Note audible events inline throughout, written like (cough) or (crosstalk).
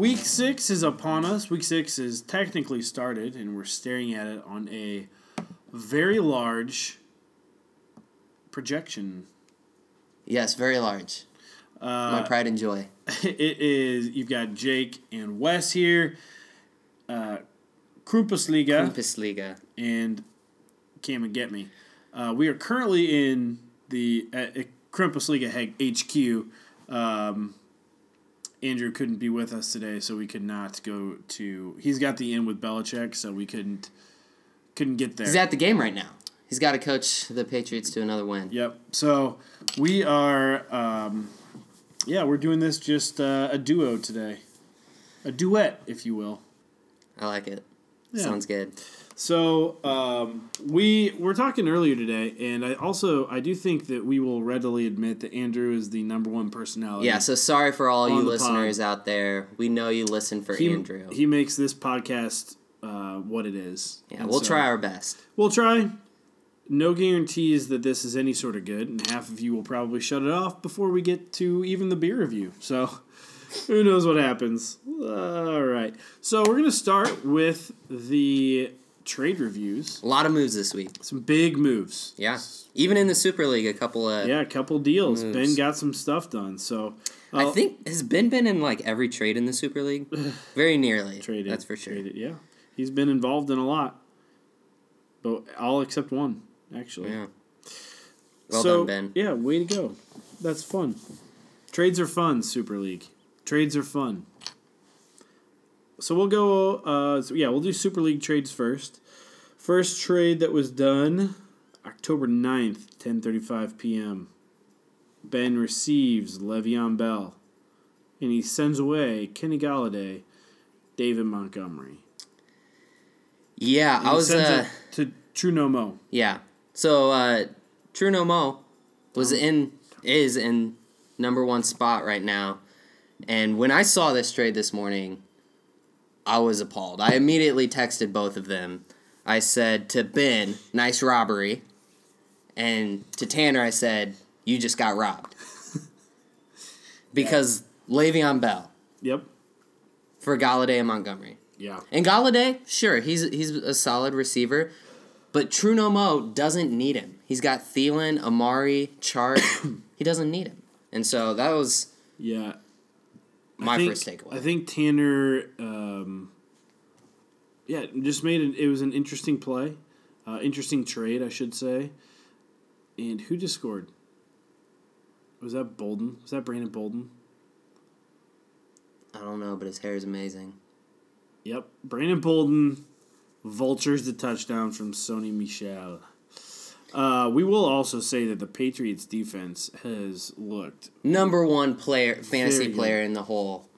Week six is upon us. Week six is technically started, and we're staring at it on a very large projection. Yes, very large. My pride and joy. (laughs) It is. You've got Jake and Wes here. Uh, Krumpusliga Bundesliga. and Cam and Get Me. Uh, we are currently in the at Krumpusliga HQ. Um, Andrew couldn't be with us today, so we could not go to. He's got the in with Belichick, so we couldn't couldn't get there. He's at the game right now. He's got to coach the Patriots to another win. Yep. So we are, um, yeah, we're doing this just uh, a duo today, a duet, if you will. I like it. Yeah. Sounds good. So um, we were talking earlier today, and I also I do think that we will readily admit that Andrew is the number one personality. Yeah, so sorry for all you listeners out there. We know you listen for he, Andrew. he makes this podcast uh, what it is. yeah, And we'll so- try our best. We'll try. No guarantees that this is any sort of good, and half of you will probably shut it off before we get to even the beer review. So, (laughs) who knows what happens? All right. So, we're going to start with the trade reviews. A lot of moves this week. Some big moves. Yeah. Even in the Super League, a couple of. Yeah, a couple deals. Moves. Ben got some stuff done. So, I uh, think has Ben been in like every trade in the Super League? (sighs) Very nearly. traded. That's for sure. Traded, yeah. He's been involved in a lot, but all except one, actually. Yeah. Well so, done, Ben. Yeah, way to go. That's fun. Trades are fun, Super League. Trades are fun. So we'll go. Uh, so yeah, we'll do Super League trades first. First trade that was done, October 9th, ten thirty five p.m. Ben receives Le'Veon Bell, and he sends away Kenny Golladay, David Montgomery. Yeah, And I was. Uh, to True No Mo. yeah. So uh, True No Mo was in is in number one spot right now, and when I saw this trade this morning, I was appalled. I immediately texted both of them. I said to Ben, "Nice robbery," and to Tanner, I said, "You just got robbed," (laughs) because Le'Veon Bell Yep. for Golladay and Montgomery. Yeah. And Golladay, sure, he's he's a solid receiver, but Truno Mo doesn't need him. He's got Thielen, Amari, Chark. (coughs) he doesn't need him, and so that was Yeah. My think, first takeaway. I think Tanner, um, yeah, just made it. It was an interesting play, uh, interesting trade, I should say. And who just scored? Was that Bolden? Was that Brandon Bolden? I don't know, but his hair is amazing. Yep, Brandon Bolden vultures the touchdown from Sony Michel. Uh, we will also say that the Patriots defense has looked Number one player, fantasy player in the whole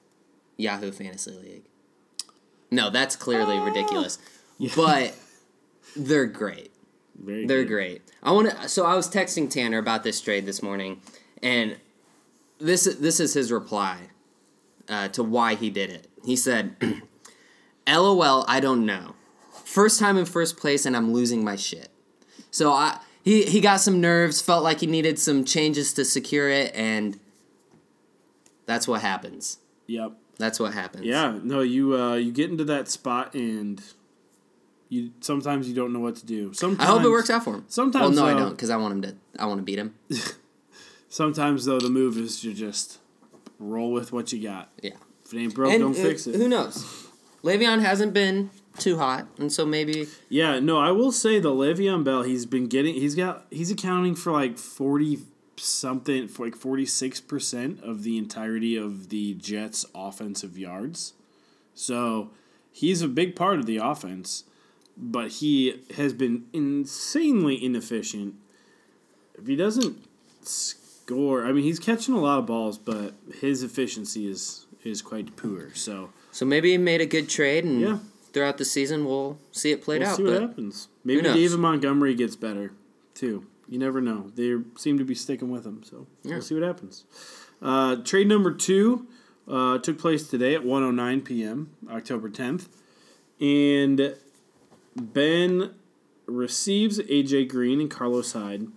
Yahoo Fantasy League. No, that's clearly Ah. ridiculous, but they're great. very. They're good. great. I want to. So I was texting Tanner about this trade this morning, and this this is his reply uh, to why he did it. He said, (clears throat) "LOL, I don't know. First time in first place, and I'm losing my shit." So I he he got some nerves. Felt like he needed some changes to secure it, and that's what happens. Yep. That's what happens. Yeah, no, you uh, you get into that spot and you sometimes you don't know what to do. Sometimes I hope it works out for him. sometimes, Well, no, I uh, don't, because I want him to. I want to beat him. (laughs) Sometimes though, the move is to just roll with what you got. Yeah. If it ain't broke, and don't uh, fix it. Who knows? Le'Veon hasn't been too hot, and so maybe Yeah, no, I will say the Le'Veon Bell, he's been getting, he's got, he's accounting for like forty something, for like forty six percent of the entirety of the Jets' offensive yards. So he's a big part of the offense, but he has been insanely inefficient. If he doesn't score, I mean, he's catching a lot of balls, but his efficiency is is quite poor. So so maybe he made a good trade, and Yeah. Throughout the season we'll see it played out. we'll out. see what happens. Maybe? David Montgomery gets better too. You never know. They seem to be sticking with him, so Yeah. we'll see what happens. Uh, trade number two uh, took place today at 1:09 p.m. October 10th, and Ben receives AJ Green and Carlos Hyde,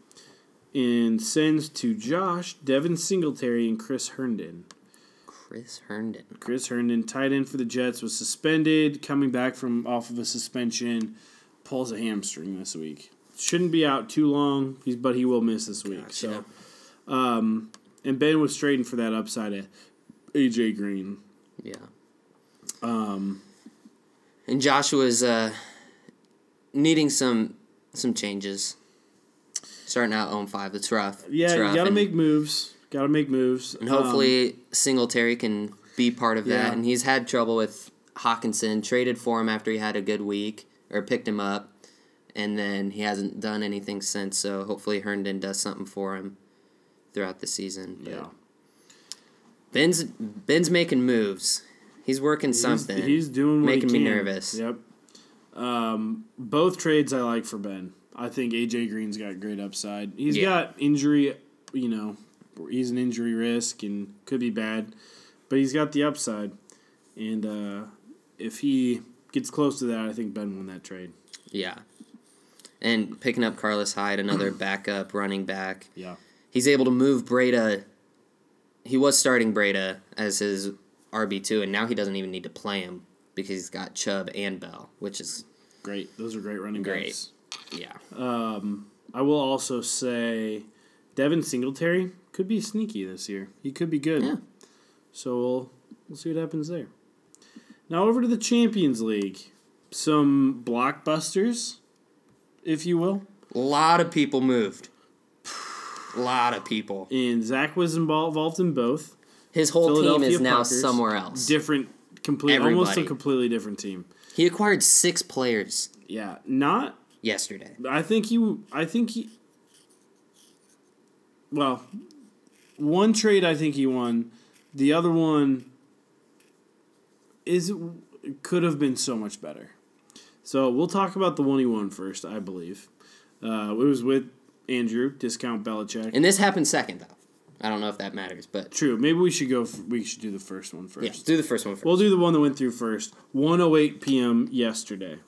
and sends to Josh Devin Singletary and Chris Herndon. Chris Herndon. Chris Herndon, tight end for the Jets, was suspended, coming back from off of a suspension, pulls a hamstring this week. Shouldn't be out too long, he's, but he will miss this week. So, um, and Ben was trading for that upside of AJ Green. Yeah. Um, and Joshua's uh, needing some some changes. Starting out 0 5. It's rough. Yeah, rough. you got to make moves. Got to make moves. and hopefully Singletary can be part of that. Yeah. And he's had trouble with Hockenson. Traded for him after he had a good week, or picked him up, and then he hasn't done anything since. So hopefully Herndon does something for him throughout the season. But yeah. Ben's Ben's making moves. He's working He's- something. He's, doing what making me nervous. Yep. Um, both trades I like for Ben. I think AJ Green's got great upside. He's Yeah. got injury, you know, he's an injury risk and could be bad, but he's got the upside. And uh, if he gets close to that, I think Ben won that trade. Yeah. And picking up Carlos Hyde, another (clears throat) backup running back. Yeah. He's able to move Breida. He was starting Breida as his RB2, and now he doesn't even need to play him because he's got Chubb and Bell, which is, Great. Those are great running Great. backs. yeah. I will also say Devin Singletary could be sneaky this year. He could be good. Yeah. So we'll we'll see what happens there. Now over to the Champions League. Some blockbusters, if you will. A lot of people moved. A lot of people. And Zach was involved in both. His whole team is now somewhere else. Different, complete, almost a completely different team. He acquired six players Yeah, not. yesterday. I think he. I think he. Well, one trade I think he won. The other one is could have been so much better. So we'll talk about the one he won first. I believe uh, it was with Andrew discount Belichick. And this happened second, though. I don't know if that matters, but True. Maybe we should go. f- We should do the first one first. yeah, do the first one first. We'll do the one that went through first. 108 p.m. yesterday.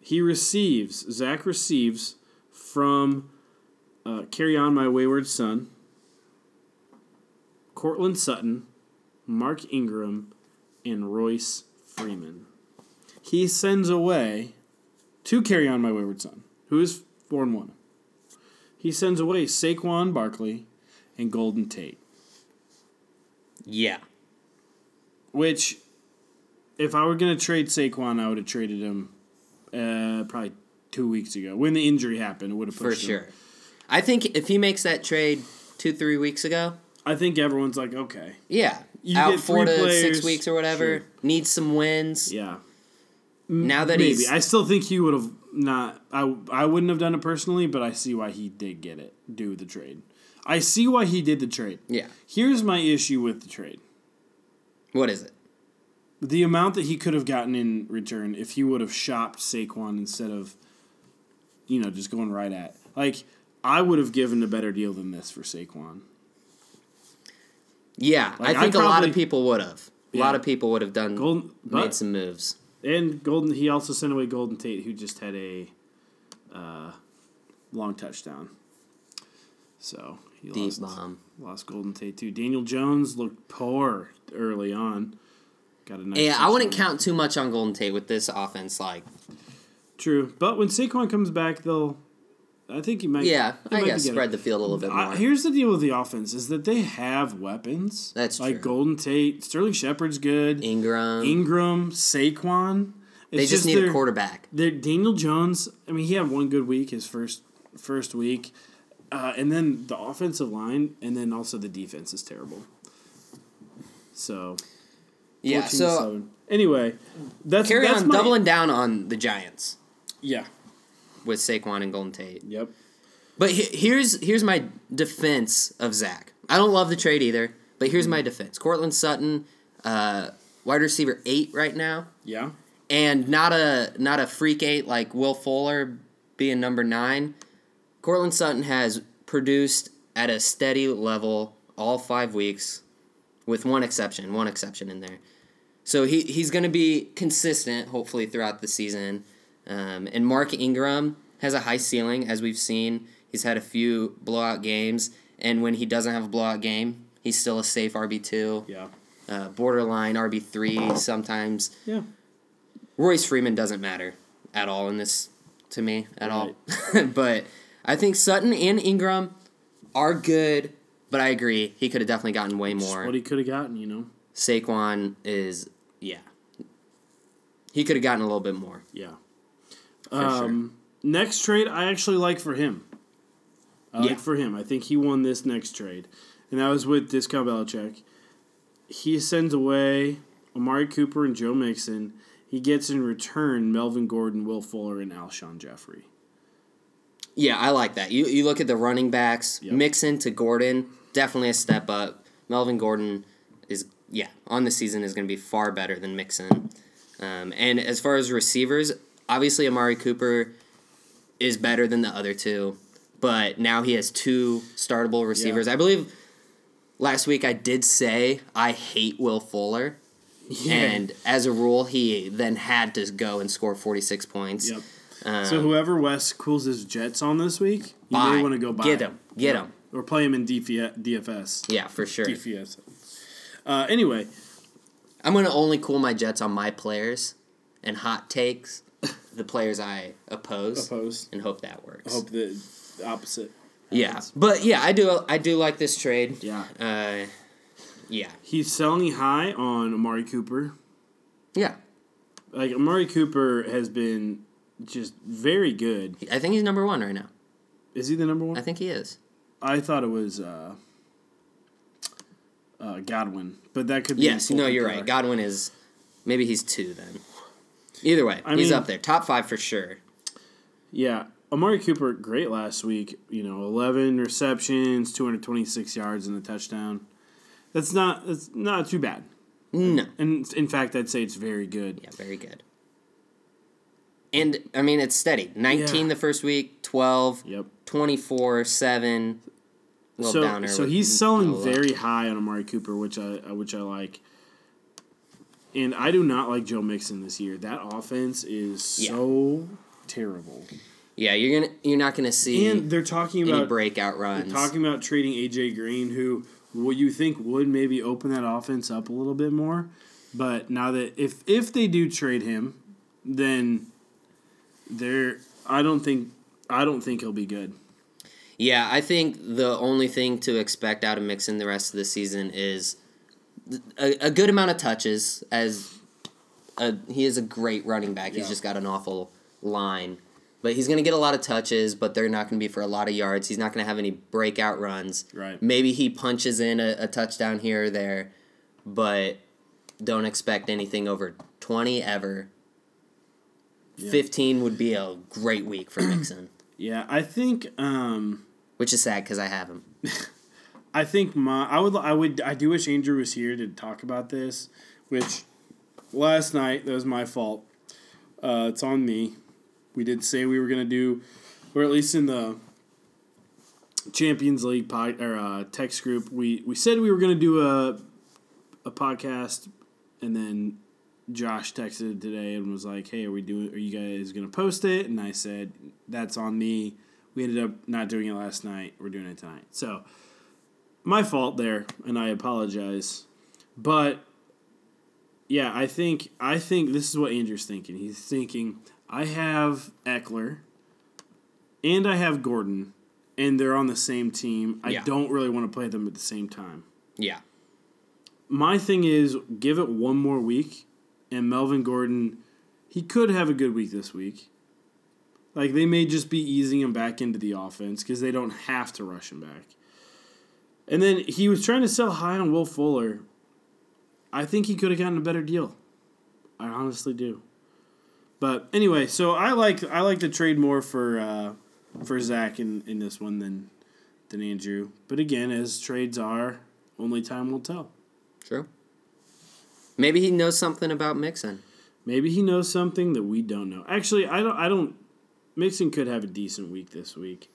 He receives, Zach receives from uh, Carry On My Wayward Son, Courtland Sutton, Mark Ingram, and Royce Freeman. He sends away to Carry On My Wayward Son, who is 4 and 1. He sends away Saquon Barkley and Golden Tate. yeah. Which, if I were gonna trade Saquon, I would have traded him uh, probably two weeks ago when the injury happened. It would have For pushed him. sure. I think if he makes that trade two, three weeks ago, I think everyone's like, okay, yeah, You out four to players, six weeks or whatever, sure. needs some wins. yeah. Now that Maybe he's I still think he would have not. I I wouldn't have done it personally, but I see why he did get it. Do the trade. I see why he did the trade. yeah, Here's my issue with the trade. what is it? The amount that he could have gotten in return if he would have shopped Saquon instead of, you know, just going right at. Like, I would have given a better deal than this for Saquon. Yeah, Like, I think a lot of people would have. A lot of people would have done Golden, made but, some moves. and Golden, he also sent away Golden Tate, who just had a uh, long touchdown. So he Deep lost, bomb. lost Golden Tate too. Daniel Jones looked poor early on. Got a nice. Yeah, I wouldn't count too much on Golden Tate with this offense. Like, True, but when Saquon comes back, they'll. I think he might. yeah, he I might guess spread the field a little bit more. Uh, here's the deal with the offense: is that they have weapons. That's true. like true. Golden Tate, Sterling Shepard's good. Ingram, Ingram, Saquon. they It's just, need their- a quarterback. their- Daniel Jones. I mean, he had one good week, his first first week, uh, and then the offensive line, and then also the defense is terrible. So Yeah, 14 to so 7. anyway, that's carry that's on my- doubling down on the Giants Yeah. With Saquon and Golden Tate. Yep. But he- here's here's my defense of Zach. I don't love the trade either, but here's my defense. Courtland Sutton, uh, wide receiver eight right now, Yeah. and not a not a freak eight like Will Fuller being number nine. Courtland Sutton has produced at a steady level all five weeks, with one exception. One exception in there. So he he's going to be consistent, hopefully throughout the season. Um, and Mark Ingram has a high ceiling, as we've seen. He's had a few blowout games, and when he doesn't have a blowout game, He's still a safe RB two, Yeah. uh, borderline RB three sometimes. Yeah. Royce Freeman doesn't matter at all in this to me at all. (laughs) but I think Sutton and Ingram are good, but I agree he could have definitely gotten way Just more. what he could have gotten, you know. Saquon is yeah. He could have gotten a little bit more. Yeah. For sure. um, Next trade, I actually like for him. I Yeah. like for him. I think he won this next trade, and that was with Discount Belichick. He sends away Amari Cooper and Joe Mixon. He gets in return Melvin Gordon, Will Fuller, and Alshon Jeffery. Yeah, I like that. You you look at the running backs, Yep. Mixon to Gordon, definitely a step up. Melvin Gordon is yeah on the season is going to be far better than Mixon. Um, and as far as receivers, obviously Amari Cooper is better than the other two, but now he has two startable receivers. I believe last week I did say I hate Will Fuller, (laughs) and as a rule he then had to go and score forty six points. Yep. Um, So whoever Wes cools his Jets on this week, you Buy. may want to go buy. Get him. Get him. Or play him in DF- DFS. yeah, for sure. DFS. Uh, anyway, I'm gonna only cool my Jets on my players and hot takes, the players I oppose, oppose. and hope that works. Hope the opposite. yeah, but yeah, I do. I do like this trade. Yeah. Uh, yeah, He's selling high on Amari Cooper. yeah. Like Amari Cooper has been just very good. I think he's number one right now. Is he the number one? I think he is. I thought it was uh, uh, Godwin, but that could be. Yes, no, you're right. Godwin is maybe he's two then. Either way, I he's mean- up there, top five for sure. Yeah, Amari Cooper great last week. You know, eleven receptions, two hundred twenty six yards, and a touchdown. That's not that's not too bad. No, And in fact, I'd say it's very good. yeah, very good. And I mean, it's steady. 19 Yeah. the first week, 12, Yep. 24, 7. Little so downer so he's selling very high on Amari Cooper, which I which I like. And I do not like Joe Mixon this year. That offense is Yeah. so terrible. Yeah, you're gonna you're not gonna see And they're talking any about breakout runs. talking about trading AJ Green, who what you think would maybe open that offense up a little bit more. But now that if if they do trade him, then they're I don't think I don't think he'll be good. yeah, I think the only thing to expect out of Mixon the rest of the season is a, a good amount of touches. As a, he is a great running back. He's just got an awful line. But he's going to get a lot of touches, but they're not going to be for a lot of yards. He's not going to have any breakout runs. Right. Maybe he punches in a, a touchdown here or there, but don't expect anything over 20 ever. Yeah. 15 would be a great week for (clears throat) Mixon, Yeah, I think um which is sad because I have him. (laughs) I think my I would I would I do wish Andrew was here to talk about this, which last night that was my fault. Uh, it's on me. We did say we were gonna do, or at least in the Champions League pod, or uh, text group, we we said we were gonna do a a podcast, and then Josh texted today and was like, "Hey, are we doing? Are you guys gonna post it?" And I said, "That's on me." We ended up not doing it last night. We're doing it tonight. So my fault there, and I apologize. But yeah, I think I think this is what Andrew's thinking. He's thinking I have Ekeler and I have Gordon, and they're on the same team. I Yeah. don't really want to play them at the same time. Yeah. My thing is give it one more week, and Melvin Gordon, he could have a good week this week. Like they may just be easing him back into the offense because they don't have to rush him back. And then he was trying to sell high on Will Fuller. I think he could have gotten a better deal. I honestly do. But anyway, so I like I like the trade more for uh, for Zach in, in this one than than Andrew. But again, as trades are, only time will tell. True. Maybe he knows something about Mixon. Maybe he knows something that we don't know. Actually, I don't. I don't. Mixon could have a decent week this week.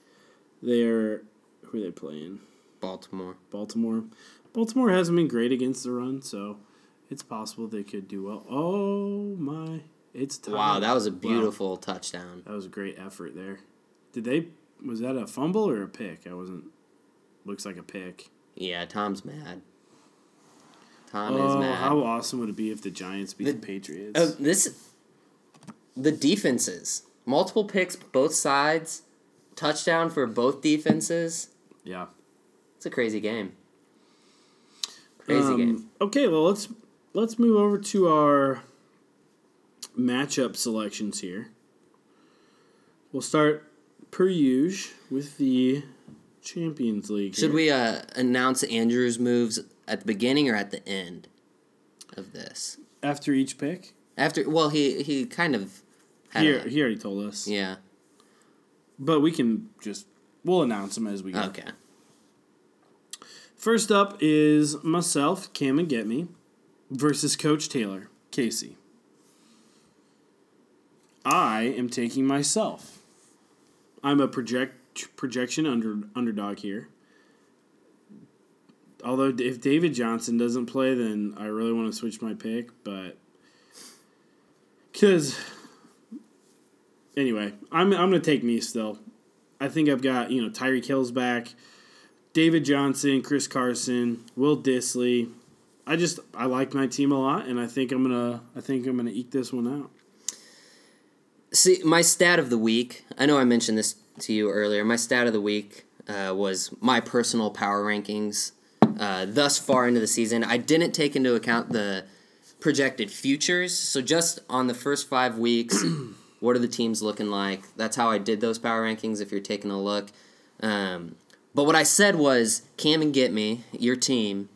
They're who are they playing? Baltimore. Baltimore. Baltimore hasn't been great against the run, so it's possible they could do well. Oh my! It's time. Wow, that was a Wow. beautiful touchdown. That was a great effort there. Did they? Was that a fumble or a pick? I wasn't. Looks like a pick. Yeah, Tom's mad. Tom is Oh, mad. how awesome would it be if the Giants beat the, The- Patriots? Oh, this the defenses. Multiple picks both sides. Touchdown for both defenses. yeah. It's a crazy game. Crazy Um, game. Okay, well let's let's move over to our matchup selections here. We'll start per usual with the Champions League. Should here. we uh, announce Andrew's moves at the beginning or at the end of this? after each pick? After well, he he kind of had He, a- he already told us. yeah. But we can just we'll announce them as we go. Okay. First up is myself, Cam and Get Me, versus Coach Taylor, Casey. I am taking myself. I'm a project projection under underdog here. Although if David Johnson doesn't play, then I really want to switch my pick, but because anyway, I'm I'm gonna take me still. I think I've got you know Tyreek Hill's back. David Johnson, Chris Carson, Will Dissly. I just I like my team a lot, and I think I'm gonna I think I'm gonna eke this one out. See, my stat of the week. I know I mentioned this to you earlier. My stat of the week uh, was my personal power rankings uh, thus far into the season. I didn't take into account the projected futures. So just on the first five weeks, (clears throat) what are the teams looking like? That's how I did those power rankings. If you're taking a look, um, but what I said was Cam and Get Me, your team,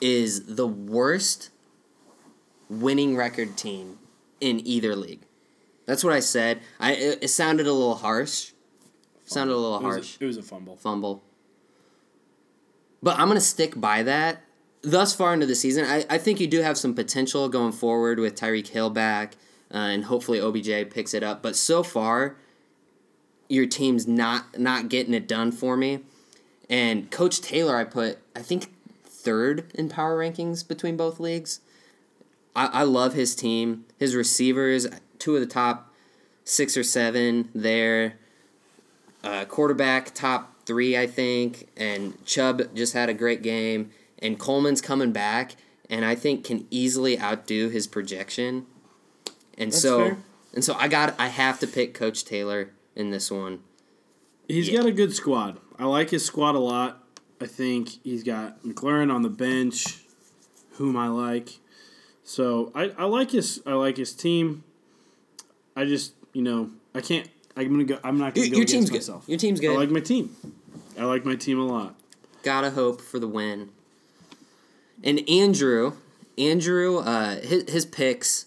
is the worst winning record team in either league. That's what I said. I it, it sounded a little harsh. Sounded a little It was harsh. a, it was a fumble. Fumble. But I'm gonna stick by that. Thus far into the season, I, I think you do have some potential going forward with Tyreek Hill back, uh, and hopefully OBJ picks it up. But so far, your team's not not getting it done for me. And Coach Taylor, I put I think third in power rankings between both leagues. I, I love his team. His receivers, two of the top six or seven there. Uh, quarterback, top three, I think. And Chubb just had a great game. And Coleman's coming back, and I think can easily outdo his projection. And That's so, fair. and so I got I have to pick Coach Taylor in this one. He's Yeah. got a good squad. I like his squad a lot. I think he's got McLaurin on the bench, whom I like. So I, I like his I like his team. I just you know I can't I'm gonna go I'm not gonna Your, go your team's good. myself. Your team's good. I like my team. I like my team a lot. Gotta hope for the win. And Andrew, Andrew, uh, his his picks.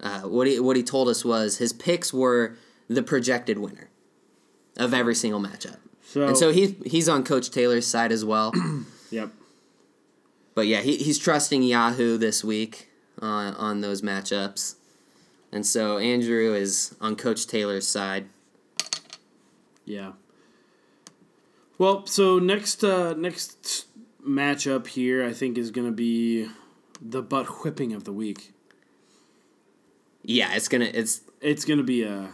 Uh, what he what he told us was his picks were the projected winner of every single matchup, So, and so he's he's on Coach Taylor's side as well. (clears throat) yep. but yeah, he, he's trusting Yahoo this week on on those matchups, and so Andrew is on Coach Taylor's side. Yeah. Well, so next uh next matchup here I think is gonna be the butt whipping of the week. Yeah, it's gonna it's It's gonna be a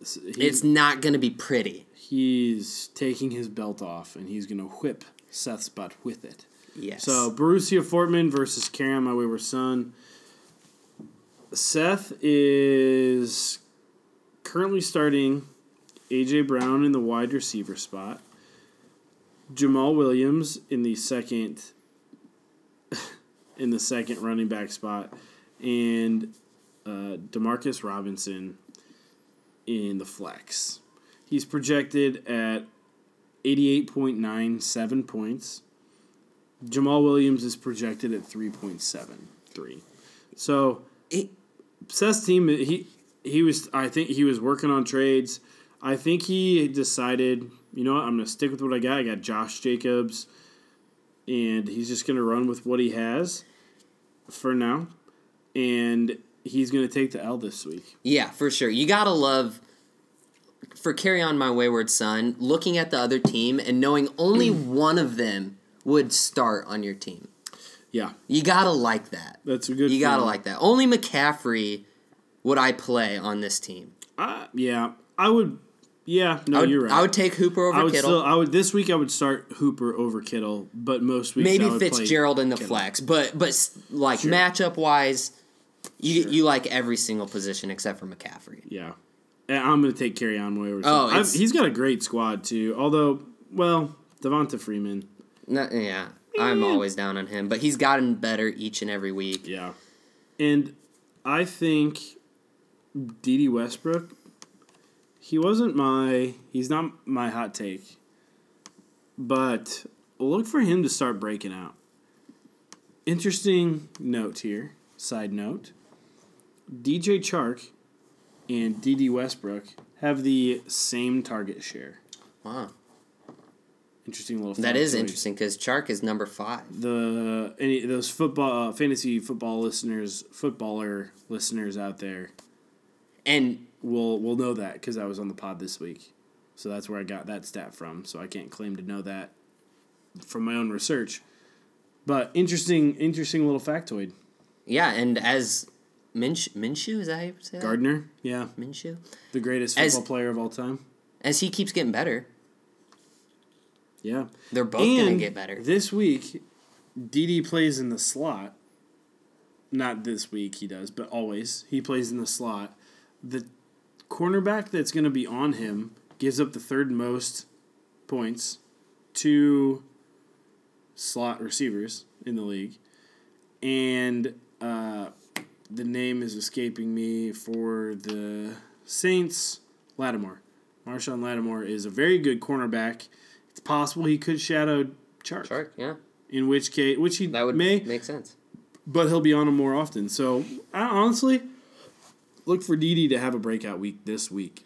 he's, it's not gonna be pretty. he's taking his belt off and he's gonna whip Seth's butt with it. Yes. So Borussia Fortman versus On My Wayward Son. Seth is currently starting AJ Brown in the wide receiver spot. Jamaal Williams in the second (laughs) in the second running back spot and uh, Demarcus Robinson in the flex. He's projected at 88.97 points. Jamaal Williams is projected at 3.73. So It- Seth's team he he was I think he was working on trades. I think he decided, you know what, I'm gonna stick with what I got. I got Josh Jacobs and he's just gonna run with what he has for now. And he's gonna take the L this week. Yeah, for sure. You gotta love for carry on my wayward son. Looking at the other team and knowing only one of them would start on your team. Yeah. You gotta like that. That's a good You gotta like that. Only McCaffrey would I play on this team. Uh, yeah, I would. Yeah, no, would, you're right. I would take Hooper over I would Kittle. still. I would this week. I would start Hooper over Kittle, but most weeks I Maybe Fitzgerald in the Kittle. flex, but but like Sure. matchup wise, you Sure. you like every single position except for McCaffrey. Yeah, and I'm going to take Carry On. Oh, he's got a great squad too. Although, well, Devonta Freeman. No, yeah, I'm eh. always down on him, but he's gotten better each and every week. Yeah, and I think Dede Westbrook. He wasn't my. He's not my hot take. But look for him to start breaking out. Interesting note here. Side note. DJ Chark and Dede Westbrook have the same target share. Wow, Interesting little. that is interesting because Chark is number five. the any those football uh, fantasy football listeners, footballer listeners out there And will will know that because I was on the pod this week, so that's where I got that stat from. So I can't claim to know that from my own research. But interesting, interesting little factoid. Yeah, and as Minsh, Minshew is that how you say that? Gardner, yeah, Minshew, the greatest As- football player of all time. as he keeps getting better, Yeah, they're both gonna get better. This week, DD plays in the slot. Not this week he does, but always he plays in the slot. The cornerback that's going to be on him gives up the third most points to slot receivers in the league, and uh, the name is escaping me for the Saints. Lattimore, Marshon Lattimore is a very good cornerback. It's possible he could shadow Chark. Chark, yeah, In which case, which he that would may, make sense. but he'll be on him more often. So I honestly look for Dede to have a breakout week this week.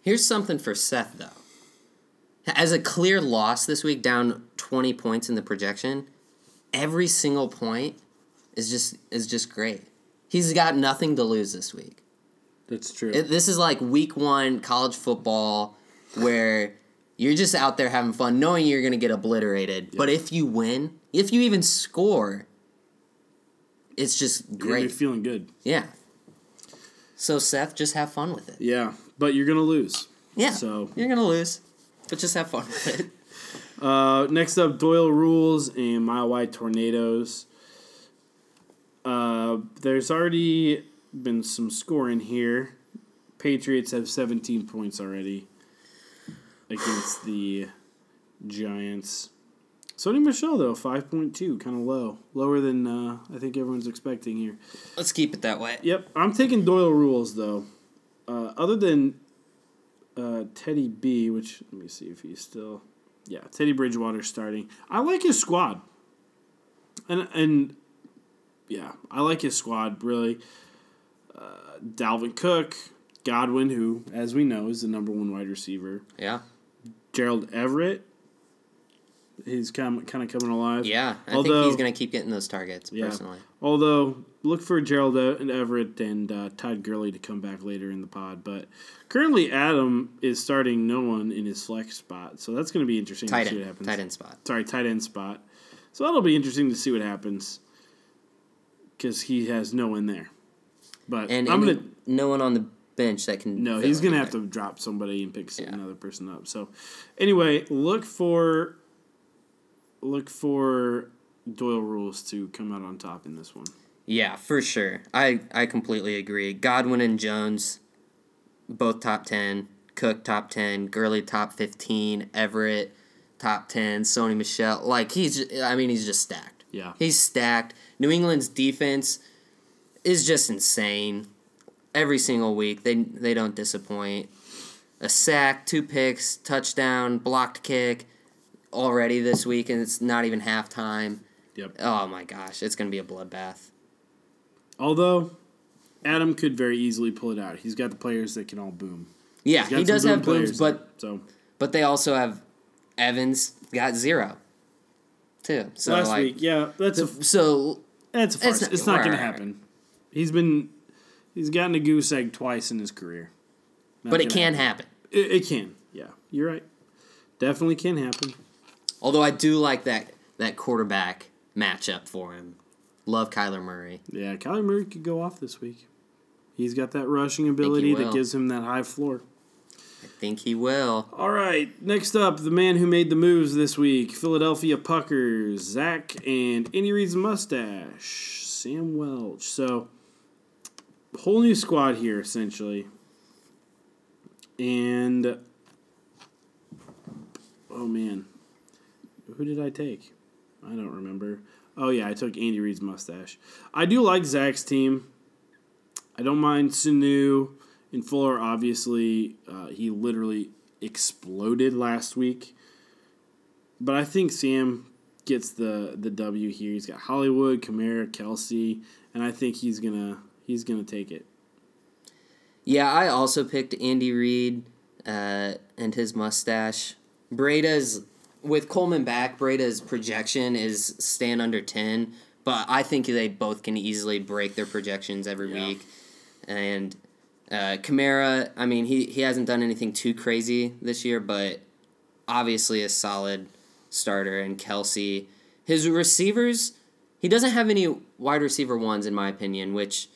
Here's something for Seth though. As a clear loss this week, down twenty points in the projection, every single point is just is just great. He's got nothing to lose this week. That's true. It, this is like week one college football where you're just out there having fun, knowing you're going to get obliterated. But if you win, if you even score, it's just You're great. feeling good. Yeah. So Seth, just have fun with it. Yeah, but you're gonna lose. Yeah. So- you're gonna lose, but just have fun with it. (laughs) Uh, next up, Doyle Rules and Mile Wide Tornadoes. Uh, there's already been some scoring here. Patriots have 17 points already against the Giants. Sony Michel though, 5.2, kind of low, lower than uh, I think everyone's expecting here. Let's keep it that way. Yep, I'm taking Doyle Rules though. Uh, other than uh, Teddy B, which let me see if he's still. Yeah, Teddy Bridgewater starting. I like his squad, and and yeah, I like his squad really. Uh, Dalvin Cook, Godwin, who as we know is the number one wide receiver. Yeah. Gerald Everett, he's kind of, kind of coming alive. Yeah. I Although- think he's gonna keep getting those targets Yeah. personally. Although, look for Gerald and Everett and uh, Todd Gurley to come back later in the pod. But currently, Adam is starting no one in his flex spot. So that's going to be interesting Tight to see what happens. Tight end spot. Sorry, tight end spot. So that'll be interesting to see what happens because he has no one there. But And I'm to. no one on the bench that can. No, he's going to have there. to drop somebody and pick Yeah. another person up. So anyway, look for. Look for Doyle rules to come out on top in this one. Yeah, for sure. I I completely agree. Godwin and Jones, both top ten. Cook top ten. Gurley top fifteen. Everett top ten. Sony Michel, like he's. I mean, he's just stacked. Yeah. He's stacked. New England's defense is just insane. Every single week, they they don't disappoint. A sack, two picks, touchdown, blocked kick, already this week, and it's not even halftime. Yep. Oh my gosh, it's gonna be a bloodbath. Although Adam could very easily pull it out. He's got the players that can all boom. Yeah, he does boom have booms, players, but so but they also have Evans got zero, too. So last like, week, yeah, that's a so that's a farce. not- It's not, going to happen. He's been he's gotten a goose egg twice in his career. Not but it can happen. It, it can. Yeah, you're right. Definitely can happen. Although I do like that that quarterback matchup for him. Love Kyler Murray. Yeah, Kyler Murray could go off this week. He's got that rushing ability that gives him that high floor. I think he will. All right, next up, the man who made the moves this week Philadelphia Puckers, Zach and Andy Reid's mustache, Sam Welch. So, whole new squad here, essentially. And, oh man, who did I take? I don't remember. Oh, yeah, I took Andy Reid's mustache. I do like Zach's team. I don't mind Sanu and Fuller. Obviously, uh, he literally exploded last week. But I think Sam gets the the W here. He's got Hollywood, Kamara, Kelce, and I think he's gonna he's gonna take it. Yeah, I also picked Andy Reid uh, and his mustache. Breida's with Coleman back. Breida's projection is stand under ten, but I think they both can easily break their projections every Yeah. week. And uh, Kamara, I mean, he he hasn't done anything too crazy this year, but obviously a solid starter. And Kelce, his receivers, he doesn't have any wide receiver ones in my opinion, which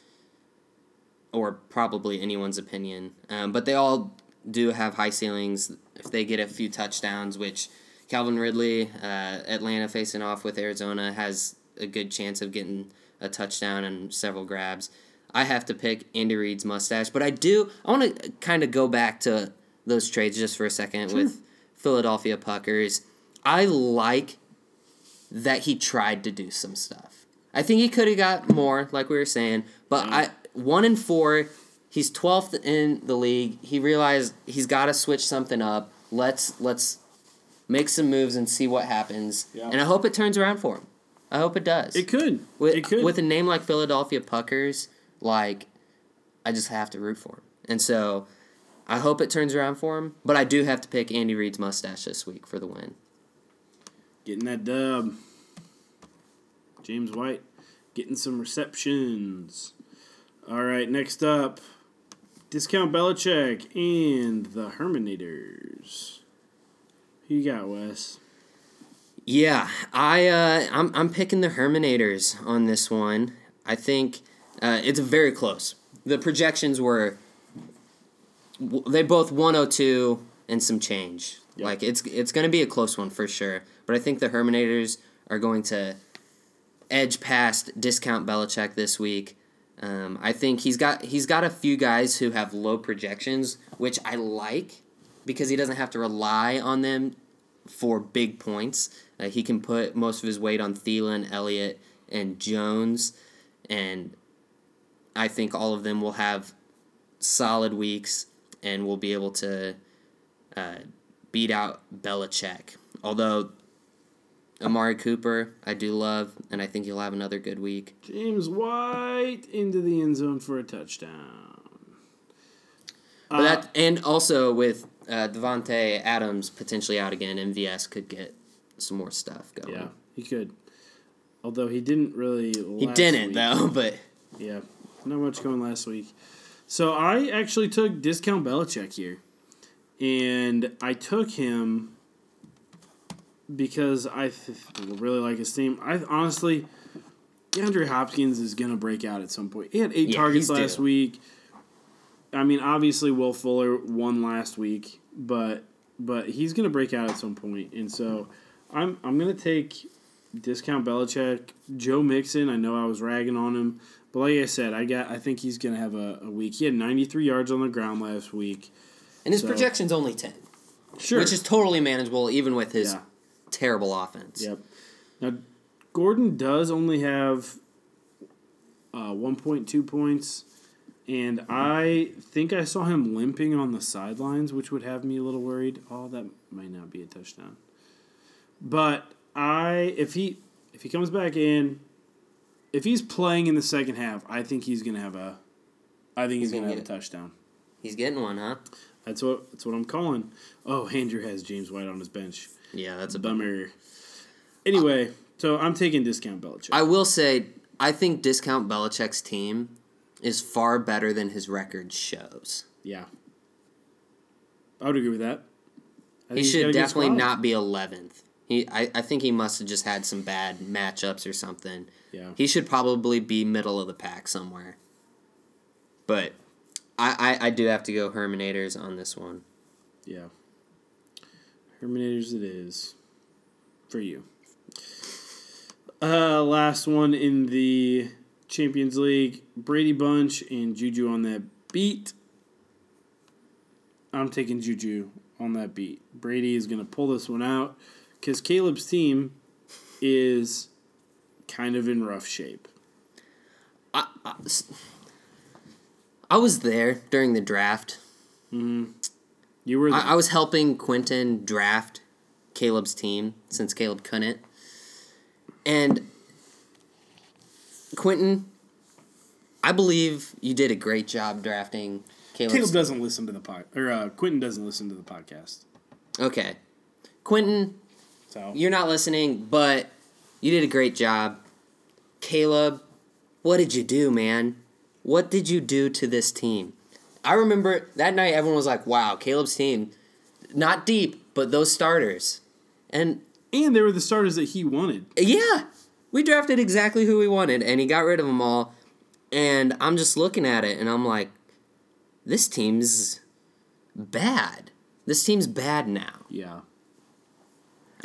or probably anyone's opinion. Um, but they all do have high ceilings if they get a few touchdowns, which Calvin Ridley, uh, Atlanta facing off with Arizona, has a good chance of getting a touchdown and several grabs. I have to pick Andy Reid's mustache, but I do. I want to kind of go back to those trades just for a second with Philadelphia Puckers. I like that he tried to do some stuff. I think he could have got more, like we were saying, but mm. I one in four. He's twelfth in the league. He realized he's got to switch something up. Let's let's make some moves and see what happens. Yeah. And I hope it turns around for him. I hope it does. It could. with it could. with a name like Philadelphia Puckers, like I just have to root for him. And so I hope it turns around for him. But I do have to pick Andy Reid's mustache this week for the win. Getting that dub. James White getting some receptions. All right, next up, Discount Belichick and the Herminators. Who you got, Wes? Yeah, I uh, I'm I'm picking the Herminators on this one. I think uh, it's very close. The projections were they both 102 and some change. Yep. Like it's it's going to be a close one for sure. But I think the Herminators are going to edge past discount Belichick this week. Um, I think he's got he's got a few guys who have low projections, which I like because he doesn't have to rely on them for big points. Uh, he can put most of his weight on Thielen, Elliott, and Jones, and I think all of them will have solid weeks and will be able to uh, beat out Belichick. Although Amari Cooper, I do love, and I think he'll have another good week. James White into the end zone for a touchdown. But that and also with uh, Davante Adams potentially out again, MVS could get some more stuff going. Yeah, he could. Although he didn't really. He didn't though, (laughs) but Yeah, not much going last week. So I actually took discount Belichick here, and I took him because I th- really like his team. I honestly, DeAndre Hopkins is gonna break out at some point. He had eight Yeah, targets last due. week. I mean, obviously Will Fuller won last week, but but he's gonna break out at some point, and so I'm I'm gonna take discount Belichick, Joe Mixon. I know I was ragging on him, but like I said, I got I think he's gonna have a, a week. He had 93 yards on the ground last week. and his So- projection's only ten, Sure, which is totally manageable even with his Yeah. terrible offense. Yep. Now, Gordon does only have uh, 1.2 points, and I think I saw him limping on the sidelines, which would have me a little worried. Oh, that might not be a touchdown. But I, if he if he comes back in, if he's playing in the second half, I think he's gonna have a, I think he's, He's gonna, gonna have a touchdown. He's getting one, huh? That's what that's what I'm calling. Oh, Andrew has James White on his bench. Yeah, that's a bummer. Anyway, so I'm taking discount Belichick. I will say, I think discount Belichick's team is far better than his record shows. yeah, I would agree with that. He he's got a should definitely not be eleventh. He, I, I think he must have just had some bad matchups or something. Yeah, He should probably be middle of the pack somewhere. But I, I, I do have to go Herminators on this one. Yeah. Herminators it is. For you. Uh, last one in the Champions League. Brady Bunch and Juju on that beat. I'm taking Juju on that beat. Brady is going to pull this one out because Caleb's team is kind of in rough shape. I, I, I was there during the draft. You were the, I, I was helping Quentin draft Caleb's team since Caleb couldn't. And Quentin, I believe you did a great job drafting Caleb's Caleb doesn't listen to the pod or uh, Quentin doesn't listen to the podcast. Okay. Quentin, So you're not listening, but you did a great job. Caleb, what did you do, man? What did you do to this team? I remember that night everyone was like, wow, Caleb's team, not deep, but those starters. And and they were the starters that he wanted. yeah, we drafted exactly who we wanted, and he got rid of them all. And I'm just looking at it, and I'm like, this team's bad. This team's bad now. Yeah.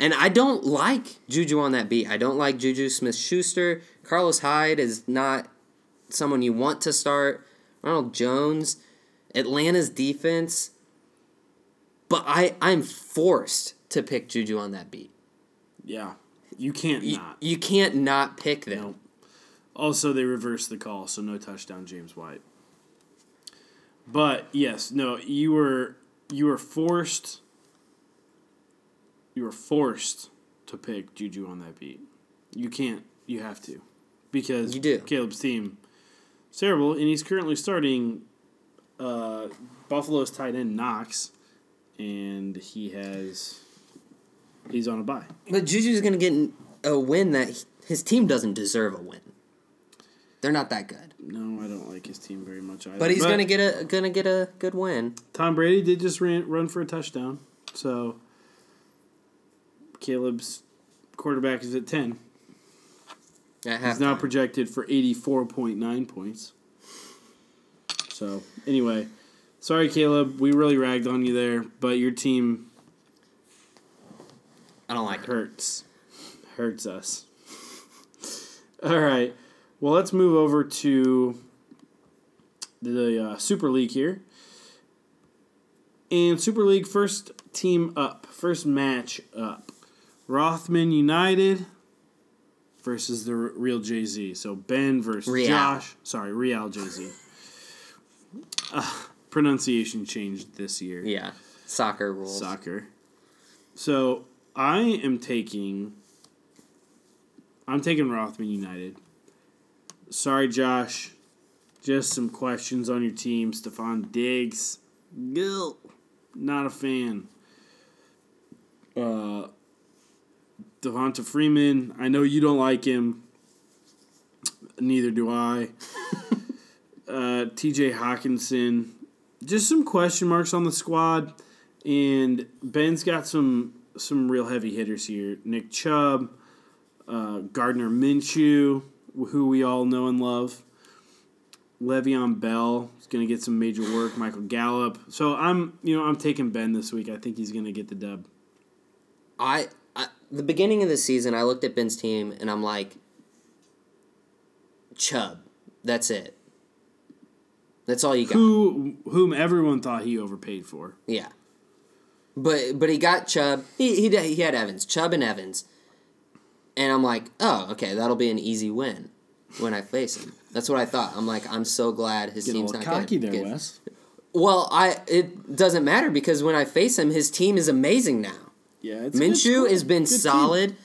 And I don't like Juju on that beat. I don't like Juju Smith Schuster. Carlos Hyde is not someone you want to start. Ronald Jones, Atlanta's defense. But I, I'm forced to pick Juju on that beat. Yeah. You can't You, not. you can't not pick them. Nope. Also, they reversed the call, so no touchdown, James White. But yes, no, you were you were forced. You were forced to pick Juju on that beat. You can't. You have to, because You do. Caleb's team is terrible, and he's currently starting uh, Buffalo's tight end Knox, and he has he's on a bye. But Juju's going to get a win that he- his team doesn't deserve a win. They're not that good. No, I don't like his team very much either. But he's gonna get a gonna get a good win. Tom Brady did just ran, run for a touchdown, so Caleb's quarterback is at ten. At He's now projected for eighty four point nine points. So anyway, sorry Caleb, we really ragged on you there, but your team I don't like it. hurts, hurts us. (laughs) All right, well let's move over to the uh, Super League here. And Super League first team up, first match up. Rothman United versus the real Jay Z. So Ben versus Real. Josh. Sorry, Real Jay Z. Uh, (laughs) pronunciation changed this year. Yeah, soccer rules. Soccer. So I am taking. I'm taking Rothman United. Sorry, Josh. Just some questions on your team. Stefon Diggs. Gil. Not a fan. Uh, Devonta Freeman. I know you don't like him. Neither do I. (laughs) uh, TJ Hockenson. Just some question marks on the squad. And Ben's got some some real heavy hitters here. Nick Chubb, uh, Gardner Minshew, who we all know and love. Le'Veon Bell is going to get some major work. Michael Gallup. So I'm, you know, I'm taking Ben this week. I think he's going to get the dub. I, I the beginning of the season, I looked at Ben's team and I'm like, Chubb. That's it. That's all you got. Who, whom everyone thought he overpaid for. Yeah. But but he got Chubb. He he he had Evans, Chubb and Evans, and I'm like, oh, okay, that'll be an easy win when I face him. That's what I thought. I'm like, I'm so glad his a team's not cocky good. there, Good. Wes. Well, I it doesn't matter because when I face him, his team is amazing now. Yeah, it's Minshew has been Good team. solid,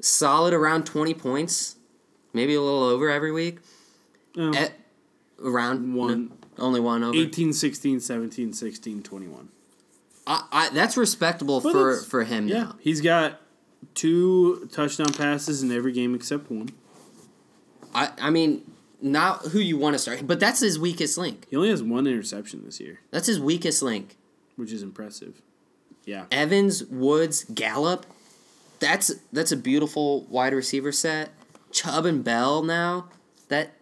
solid around twenty points, maybe a little over every week. Oh, At, around One. no, only one over. 18, 16, 17, 16, 21. I, I, that's respectable But for for him Yeah, now. he's got two touchdown passes in every game except one. I I mean, not who you want to start, but that's his weakest link. He only has one interception this year, That's his weakest link. which is impressive. Yeah. Evans, Woods, Gallup. That's that's a beautiful wide receiver set. Chubb and Bell now. That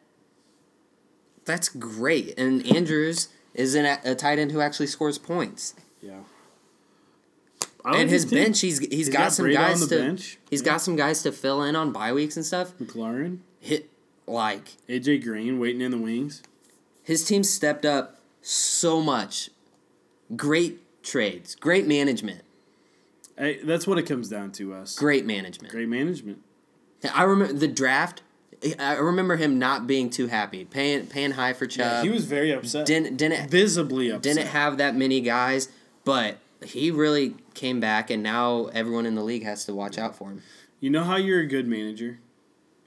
that's great. And Andrews is an, a tight end who actually scores points. Yeah. And his bench, he's he's got, got some guys the to bench. he's got some guys to fill in on bye weeks and stuff. McLaurin, Hit like AJ Green waiting in the wings. his team stepped up so much. Great trades, great management, Hey, that's what it comes down to us. great management. Great management. I remember the draft. I remember him not being too happy, paying paying high for Chubb. Yeah, he was very upset. didn't didn't visibly upset. didn't have that many guys, but he really came back, and now everyone in the league has to watch out for him. You know how you're a good manager?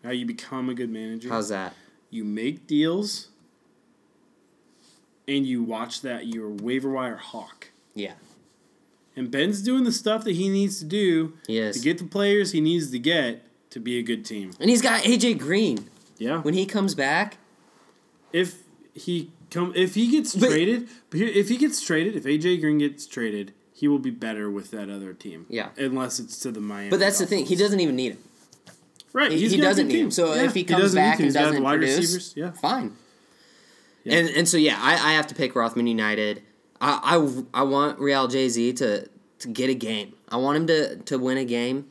How you become a good manager? How's that? you make deals and you watch that you're a waiver wire hawk. Yeah, And Ben's doing the stuff that he needs to do he is. to get the players he needs to get to be a good team. and he's got AJ Green. Yeah. When he comes back, If he come if he gets But- traded, but if he gets traded, if AJ Green gets traded, he will be better with that other team. Yeah. Unless it's to the Miami. but that's the thing. He doesn't even need him. Right. He, he doesn't need him. So Yeah, if he comes need back and doesn't wide produce, receivers. Yeah. fine. Yeah. And and so yeah, I, I have to pick Rothman United. I, I, I want Real Jay Z to to get a game. I want him to to win a game.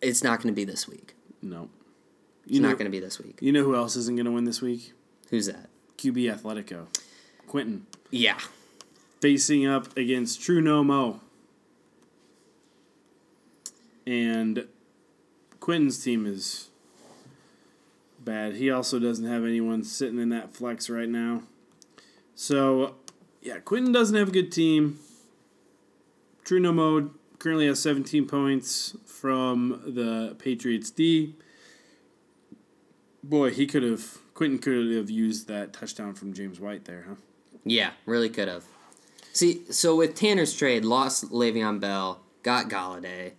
It's not going to be this week. No. It's You know, not going to be this week. you know who else isn't going to win this week? Who's that? QB Atletico. Quentin. Yeah. facing up against True No Mo. And Quentin's team is bad. He also doesn't have anyone sitting in that flex right now. So, yeah, Quentin doesn't have a good team. True No Mo currently has 17 points from the Patriots D. Boy, he could have, Quentin could have used that touchdown from James White there, huh? Yeah, really could have. See, so with Tanner's trade, lost Le'Veon Bell, got Golladay.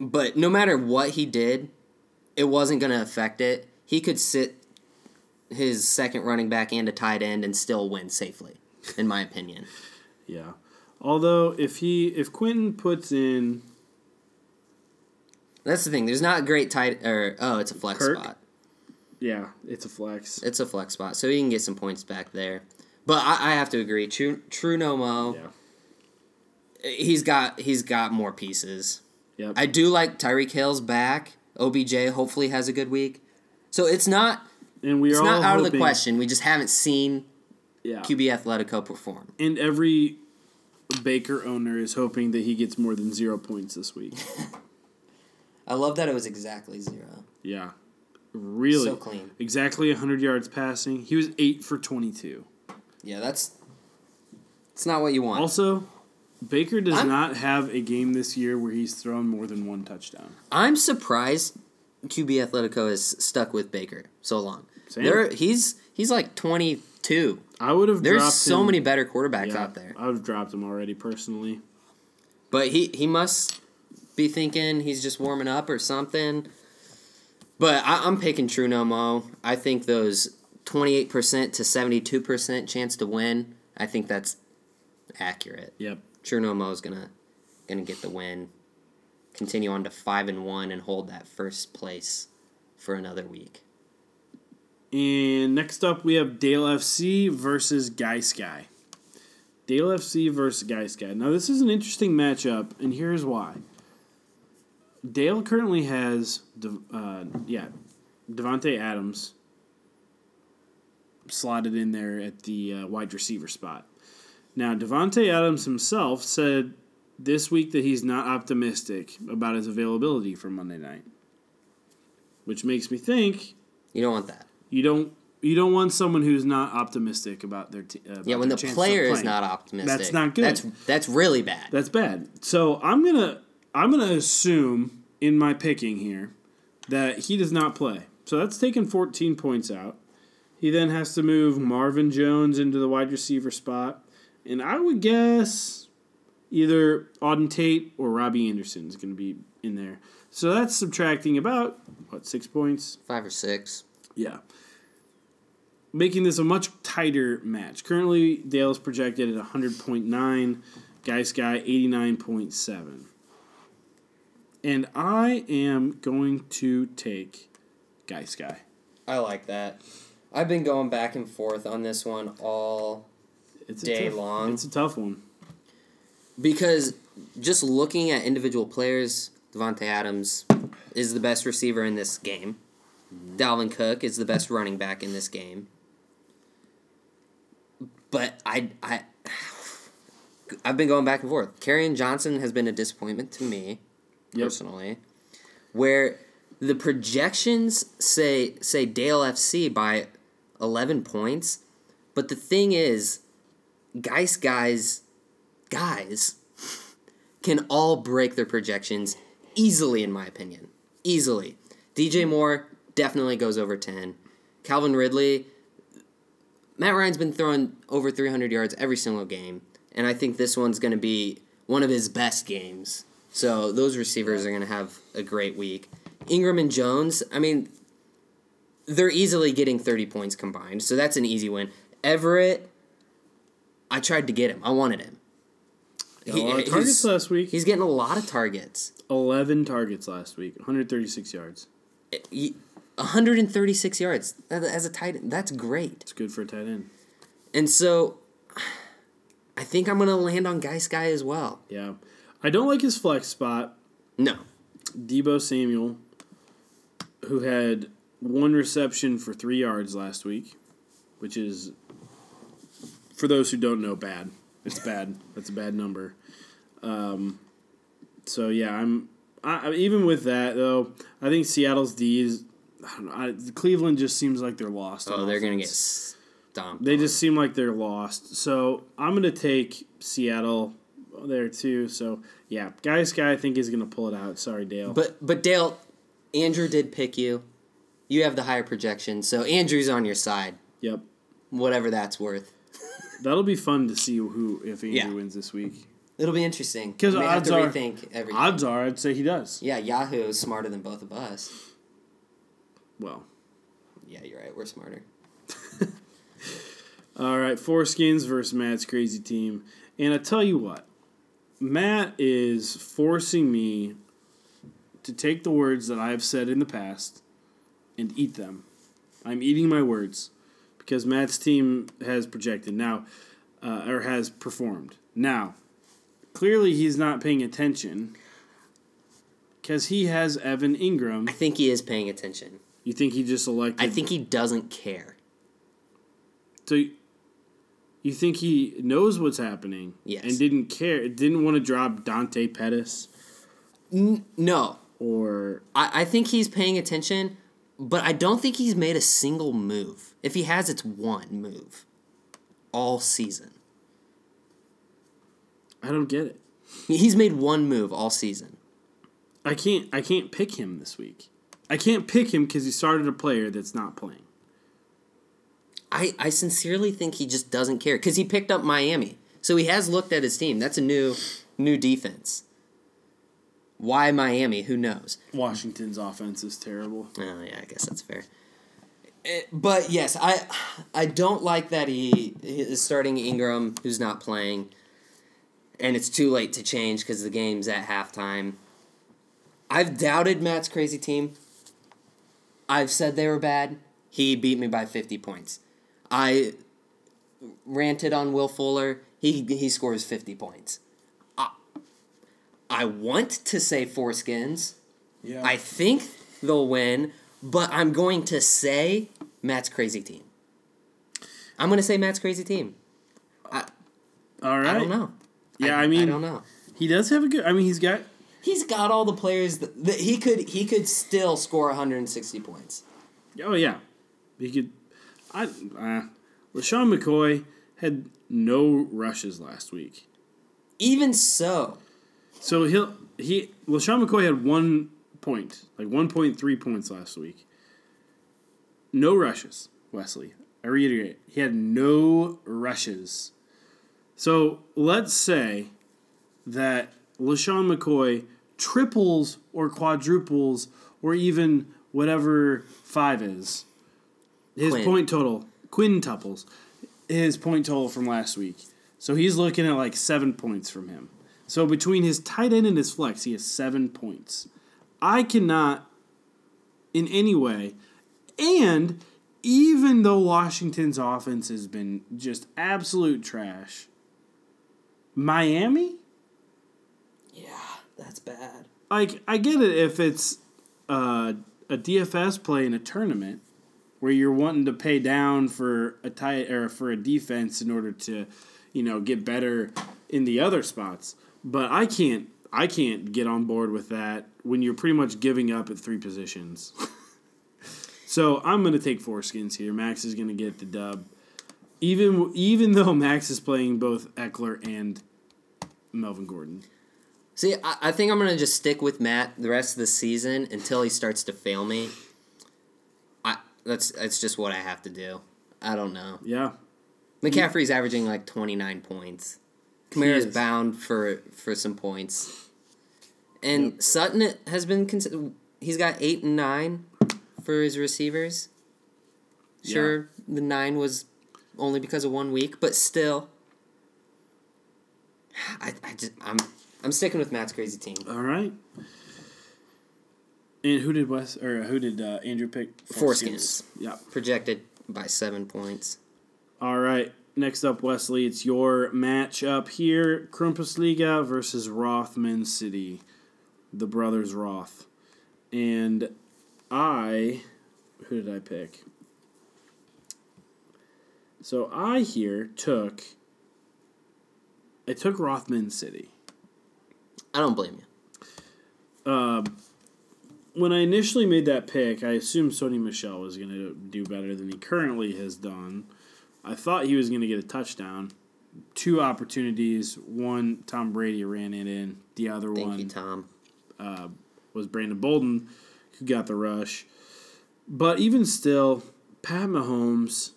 But no matter what he did, it wasn't going to affect it. He could sit his second running back and a tight end and still win safely, in my opinion. Yeah. Although if he if Quentin puts in That's the thing. There's not great tight or oh, it's a flex Kirk? spot. yeah, it's a flex. It's a flex spot, so he can get some points back there. But I, I have to agree. True, True Nomo. Yeah. he's got he's got more pieces. Yep. I do like Tyreek Hill's back. OBJ hopefully has a good week. So it's not and we it's are not out of the question. We just haven't seen Yeah. QB Atletico perform. And every Baker owner is hoping that he gets more than zero points this week. (laughs) I love that it was exactly zero. yeah. Really. So clean. Exactly 100 yards passing. He was 8 for 22. Yeah, that's it's not what you want. Also, Baker does I'm- not have a game this year where he's thrown more than one touchdown. I'm surprised QB Atletico has stuck with Baker so long. Same. There he's he's like 22. I would have There's so him- many better quarterbacks yeah, out there. I would have dropped him already personally. But he he must be thinking he's just warming up or something. But I, I'm picking True No Mo. I think those 28% to 72% chance to win, I think that's accurate. Yep. True No Mo is gonna gonna get the win. Continue on to five and one and hold that first place for another week. And next up, we have Dale FC versus Guy Sky. Dale FC versus Guy Sky. Now, this is an interesting matchup, and here's why. Dale currently has, uh, yeah, Davante Adams slotted in there at the uh, wide receiver spot. Now, Davante Adams himself said this week that he's not optimistic about his availability for Monday night, which makes me think You don't want that. You don't you don't want someone who's not optimistic about their team. Uh, Yeah, when the player is not optimistic. That's not good. That's that's really bad. That's bad. So I'm gonna I'm gonna assume in my picking here that he does not play. So that's taking 14 points out. He then has to move Marvin Jones into the wide receiver spot, and I would guess either Auden Tate or Robby Anderson is going to be in there. So that's subtracting about what six points. Five or six. Yeah. Making this a much tighter match. Currently, Dale's projected at 100.9, Guy Sky 89.7. And I am going to take Guy Sky. I like that. I've been going back and forth on this one all It's Day tough, long. It's a tough one. because just looking at individual players, Davante Adams is the best receiver in this game. Mm-hmm. Dalvin Cook is the best running back in this game. But I I I've been going back and forth. Kerryon Johnson has been a disappointment to me Yep. personally. Where the projections say say Dale FC by 11 points, but the thing is guys guys guys can all break their projections easily in my opinion. Easily. DJ Moore definitely goes over 10. Calvin Ridley Matt Ryan's been throwing over 300 yards every single game, and I think this one's going to be one of his best games. So those receivers are going to have a great week. Ingram and Jones, I mean, they're easily getting 30 points combined, so that's an easy win. Everett, I tried to get him. I wanted him. Got a lot of targets he's, last week. he's getting a lot of targets. 11 targets last week, 136 yards. He- 136 yards as a tight end. That's great. It's good for a tight end. And so I think I'm going to land on Guy Sky as well. Yeah. I don't like his flex spot. No. Deebo Samuel, who had one reception for three yards last week, which is, for those who don't know, bad. It's bad. (laughs) That's a bad number. Um, so yeah, I'm. I, even with that though, I think Seattle's D is. I don't know. I, Cleveland just seems like they're lost. Oh, they're going to get offense. stomped. They on. just seem like they're lost. So I'm gonna take Seattle there too. So yeah, guys, guy I think is gonna pull it out. Sorry, Dale. But but Dale, Andrew did pick you. You have the higher projection, so Andrew's on your side. yep, Whatever that's worth. (laughs) that'll be fun to see who if Andrew Yeah. wins this week. It'll be interesting because may have odds to are- rethink everything. Odds are, I'd say he does. Yeah, Yahoo is smarter than both of us. Well, Yeah, you're right. We're smarter. (laughs) all right, foreskins versus Matt's crazy team, and I tell you what, Matt is forcing me to take the words that I have said in the past and eat them. I'm eating my words because Matt's team has projected now, uh, or has performed. Now, clearly he's not paying attention because he has Evan Engram. I think he is paying attention. You think he just elected? I think he doesn't care. so. You think he knows what's happening? Yes. And didn't care. Didn't want to drop Dante Pettis N- no, or I, I think he's paying attention, but I don't think he's made a single move. If he has, it's one move all season. I don't get it. He's made one move all season. I can't. I can't pick him this week. I can't pick him because he started a player that's not playing. I, I sincerely think he just doesn't care because he picked up Miami, so he has looked at his team. That's a new new defense. Why Miami? Who knows? Washington's offense is terrible. Oh yeah, I guess that's fair. Eh, but yes, I I don't like that he is starting Engram, who's not playing, and it's too late to change because the game's at halftime. I've doubted Matt's crazy team. I've said they were bad. He beat me by fifty points. I ranted on Will Fuller. He he scores fifty points. I, I want to say foreskins. Yeah. I think they'll win, but I'm going to say Matt's crazy team. I'm going to say Matt's crazy team. All right. I don't know. Yeah, I mean- I don't know. He does have a good. I mean, he's got. He's got all the players that, that he could he could still score 160 points. Oh yeah, he could. I. Uh, LeSean McCoy had no rushes last week. Even so, So he'll he LeSean McCoy had one point, like one point three points last week. No rushes, Wesley. I reiterate, he had no rushes. So let's say that LeSean McCoy triples or quadruples or even whatever five is. His Quin. point total, quintuples, his point total from last week. So he's looking at like seven points from him. So between his tight end and his flex, he has seven points. I cannot, in any way, and even though Washington's offense has been just absolute trash, Miami Yeah, that's bad. Like I get it if it's uh, a DFS play in a tournament where you're wanting to pay down for a tight or for a defense in order to, you know, get better in the other spots. But I can't I can't get on board with that when you're pretty much giving up at three positions. (laughs) so I'm gonna take four skins here. Max is gonna get the dub. Even even though Max is playing both Ekeler and Melvin Gordon. See, I, I think I'm gonna just stick with Matt the rest of the season until he starts to fail me. I that's that's just what I have to do. I don't know. Yeah. McCaffrey's averaging like 29 points. Kamara's is. bound for for some points. And Sutton has been consi- he's got 8 and 9 for his receivers. Sure, the 9 was only because of one week, but still I, I just I'm I'm sticking with Matt's crazy team. All right. And who did Wes or who did uh, Andrew pick? Foreskins. Yeah. Projected by 7 points. All right. Next up, Wesley, it's your match up here: Krampus Liga versus Rothman City, the brothers Roth, and I. Who did I pick? So I here took. I took Rothman City. I don't blame you. Um, when I initially made that pick, I assumed Sony Michel was going to do better than he currently has done. I thought he was going to get a touchdown. Two opportunities. One, Tom Brady ran it in. The other Thank one you, Tom. uh, was Brandon Bolden, who got the rush. But even still, Pat Mahomes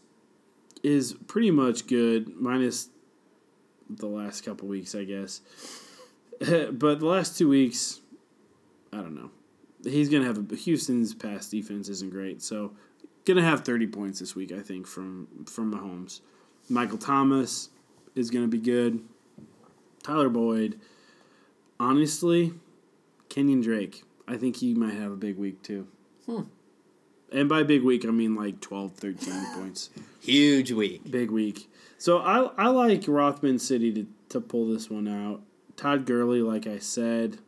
is pretty much good, minus the last couple weeks, I guess. (laughs) but the last two weeks, I don't know. He's gonna have a Houston's pass defense isn't great, so gonna have thirty points this week, I think, from from Mahomes. Michael Thomas is gonna be good. Tyler Boyd, honestly, Kenyan Drake. I think he might have a big week too. Hmm. And by big week, I mean like 12, 13 (laughs) points. Huge week. Big week. So I I like Rothman City to, to pull this one out. Todd Gurley, like I said,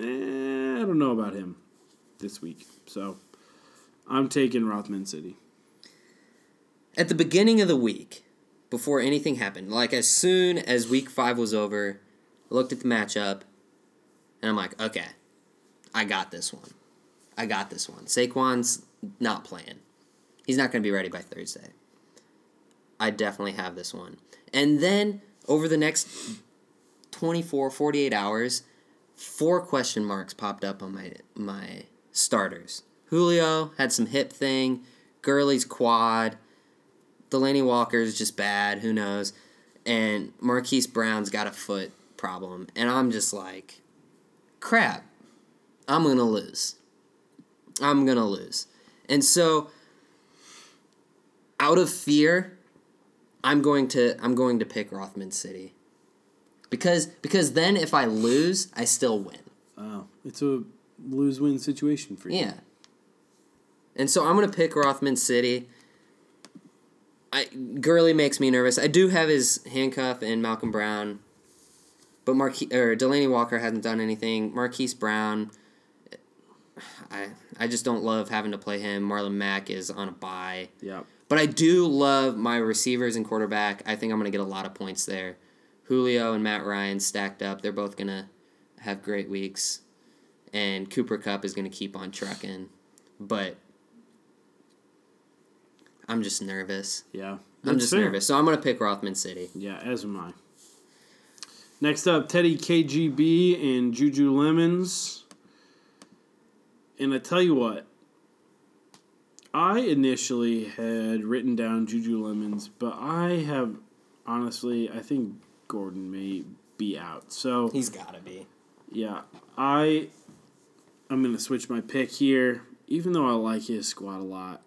eh, I don't know about him this week. So I'm taking Rothman City. At the beginning of the week, before anything happened, like as soon as week five was over, I looked at the matchup, and I'm like, okay, I got this one. I got this one. Saquon's not playing. He's not going to be ready by Thursday. I definitely have this one. And then over the next 24, 48 hours, four question marks popped up on my my starters. Julio had some hip thing, Gurley's quad, Delanie Walker's just bad, who knows? And Marquise Brown's got a foot problem. And I'm just like, crap, I'm to lose. I'm to lose. And so out of fear, I'm going to I'm going to pick Rothman City. Because because then if I lose, I still win. Oh, it's a lose win situation for you. Yeah. And so I'm gonna pick Rothman City. I Gurley makes me nervous. I do have his handcuff and Malcolm Brown, but Marque- or Delanie Walker hasn't done anything. Marquise Brown, I I just don't love having to play him. Marlon Mack is on a bye, Yeah. but I do love my receivers and quarterback. I think I'm gonna get a lot of points there. Julio and Matt Ryan stacked up. They're both gonna have great weeks, and Cooper Kupp is gonna keep on trucking, but I'm just nervous. Yeah. I'm just fair. nervous, so I'm gonna pick Rothman City. Yeah, as am I. Next up, Teddy KGB and Juju Lemons. And I tell you what, I initially had written down Juju Lemons, but I have honestly, I think Gordon may be out. So He's gotta be. yeah, I I'm gonna switch my pick here, even though I like his squad a lot.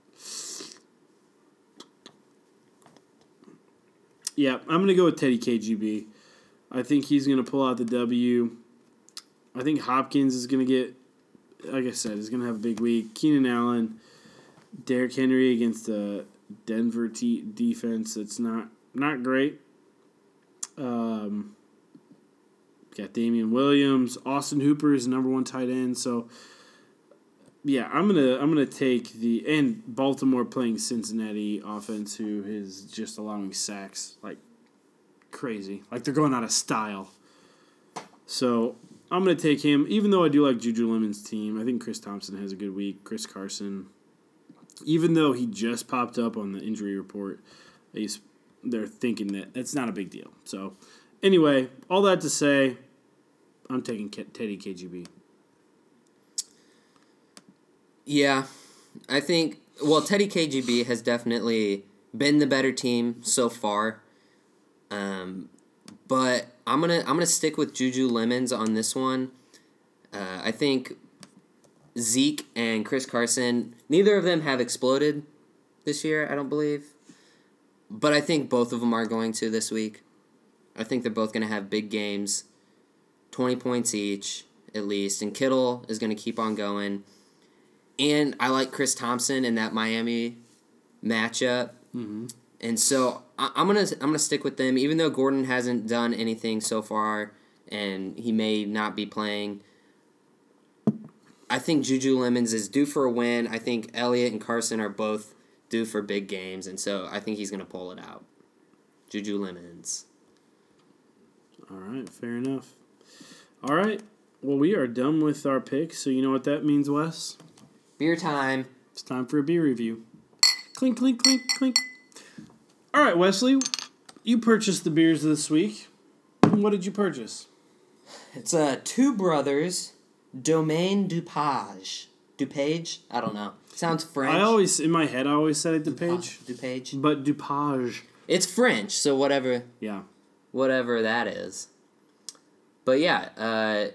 Yeah, I'm gonna go with Teddy KGB. I think he's gonna pull out the W. I think Hopkins is gonna get, like I said, is gonna have a big week. Keenan Allen, Derrick Henry against the Denver t- defense. That's not not great. Um, got Damien Williams, Austin Hooper is number one tight end. So yeah, I'm gonna I'm gonna take the and Baltimore playing Cincinnati offense, who is just allowing sacks like crazy, like they're going out of style. So I'm gonna take him, even though I do like Juju Lemon's team. I think Chris Thompson has a good week. Chris Carson, even though he just popped up on the injury report, they're thinking that it's not a big deal. So anyway, all that to say, I'm taking K- Teddy KGB. Yeah, I think. Well, Teddy KGB has definitely been the better team so far. Um, but I'm gonna I'm gonna stick with Juju Lemons on this one. Uh, I think Zeke and Chris Carson, neither of them have exploded this year. I don't believe, but I think both of them are going to this week. I think they're both gonna have big games, twenty points each at least, and Kittle is gonna keep on going. And I like Chris Thompson in that Miami matchup. Mm-hmm. And so I, I'm gonna I'm gonna stick with them, even though Gordon hasn't done anything so far, and he may not be playing. I think Juju Lemons is due for a win. I think Elliott and Carson are both due for big games, and so I think he's gonna pull it out. Juju Lemons. All right, fair enough. All right, well we are done with our picks. So you know what that means, Wes? Beer time. It's time for a beer review. Clink, clink, clink, clink. All right, Wesley, you purchased the beers this week. What did you purchase? It's uh two brothers, Domaine Dupage. Dupage? I don't know. Sounds French. I always, in my head, I always said it DuPage, Dupage. but DuPage. It's French, so whatever Yeah. whatever that is. But yeah, uh,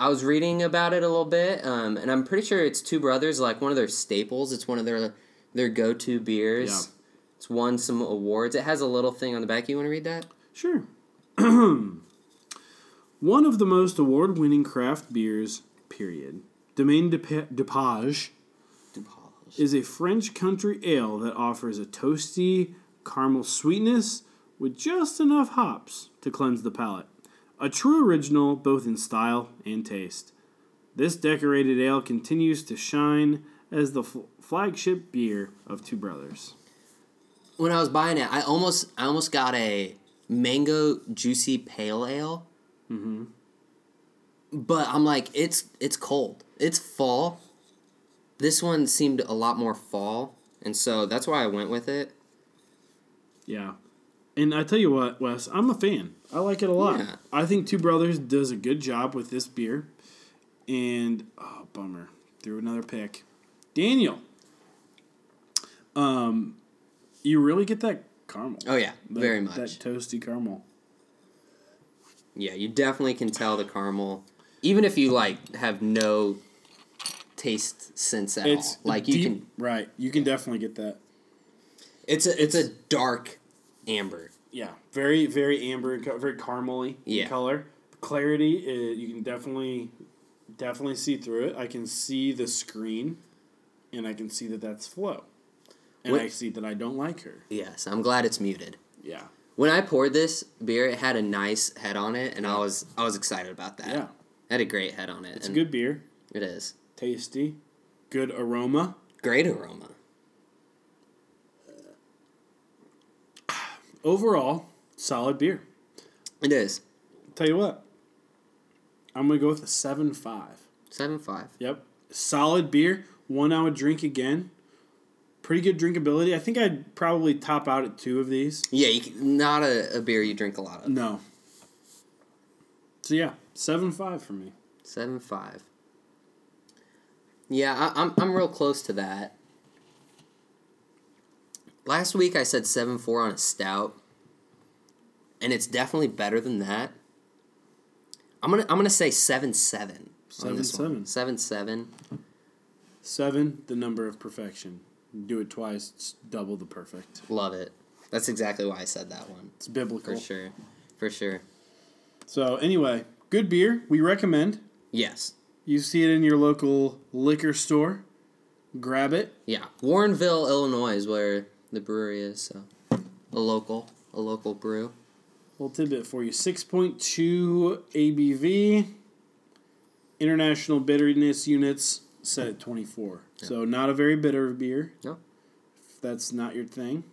I was reading about it a little bit, um, and I'm pretty sure it's Two Brothers, like one of their staples. It's one of their their go to beers. Yeah. It's won some awards. It has a little thing on the back. You want to read that? Sure. (clears throat) One of the most award winning craft beers, period. Domaine de Dupage is a French country ale that offers a toasty caramel sweetness with just enough hops to cleanse the palate. A true original both in style and taste. This decorated ale continues to shine as the f- flagship beer of Two Brothers. When I was buying it, I almost I almost got a mango juicy pale ale. Mm-hmm. But I'm like, it's it's cold. It's fall. This one seemed a lot more fall, and so that's why I went with it. Yeah. And I tell you what, Wes, I'm a fan. I like it a lot. Yeah. I think Two Brothers does a good job with this beer. And oh bummer. Threw another pick. Daniel. Um you really get that caramel. Oh yeah, That- very much. That toasty caramel. Yeah, you definitely can tell the caramel, even if you like have no taste sense at It's all. Like you can, right. You can definitely get that. it's a it's a dark amber. Yeah, very very amber very caramely Yeah. in color. Clarity, uh, you can definitely definitely see through it. I can see the screen, and I can see that that's Flo, and What- I see that I don't like her. Yes, I'm glad it's muted. Yeah, When I poured this beer, it had a nice head on it, and I was I was excited about that. yeah, It had a great head on it. it's a good beer, It is tasty, good aroma. great aroma. Overall, solid beer. It is Tell you what, I'm gonna go with a seven five. seven five. Yep, solid beer. One I would drink again. Pretty good drinkability. I think I'd probably top out at two of these. Yeah, you not a, a beer you drink a lot of. No. So yeah, seven five for me. Seven five. Yeah, I, I'm I'm real close to that. Last week I said seven four on a stout, and it's definitely better than that. I'm gonna I'm gonna say seven seven. on this one. 7-7. Seven seven. Seven, the number of perfection. Do it twice, it's double the perfect. Love it. That's exactly why I said that one. It's biblical. For sure. For sure. So anyway, good beer. We recommend. Yes. You see it in your local liquor store. Grab it. Yeah. Warrenville, Illinois is where the brewery is, a local a local brew. Little tidbit for you: six point two ABV. International bitterness units set at twenty four. So not a very bitter beer. No. If that's not your thing.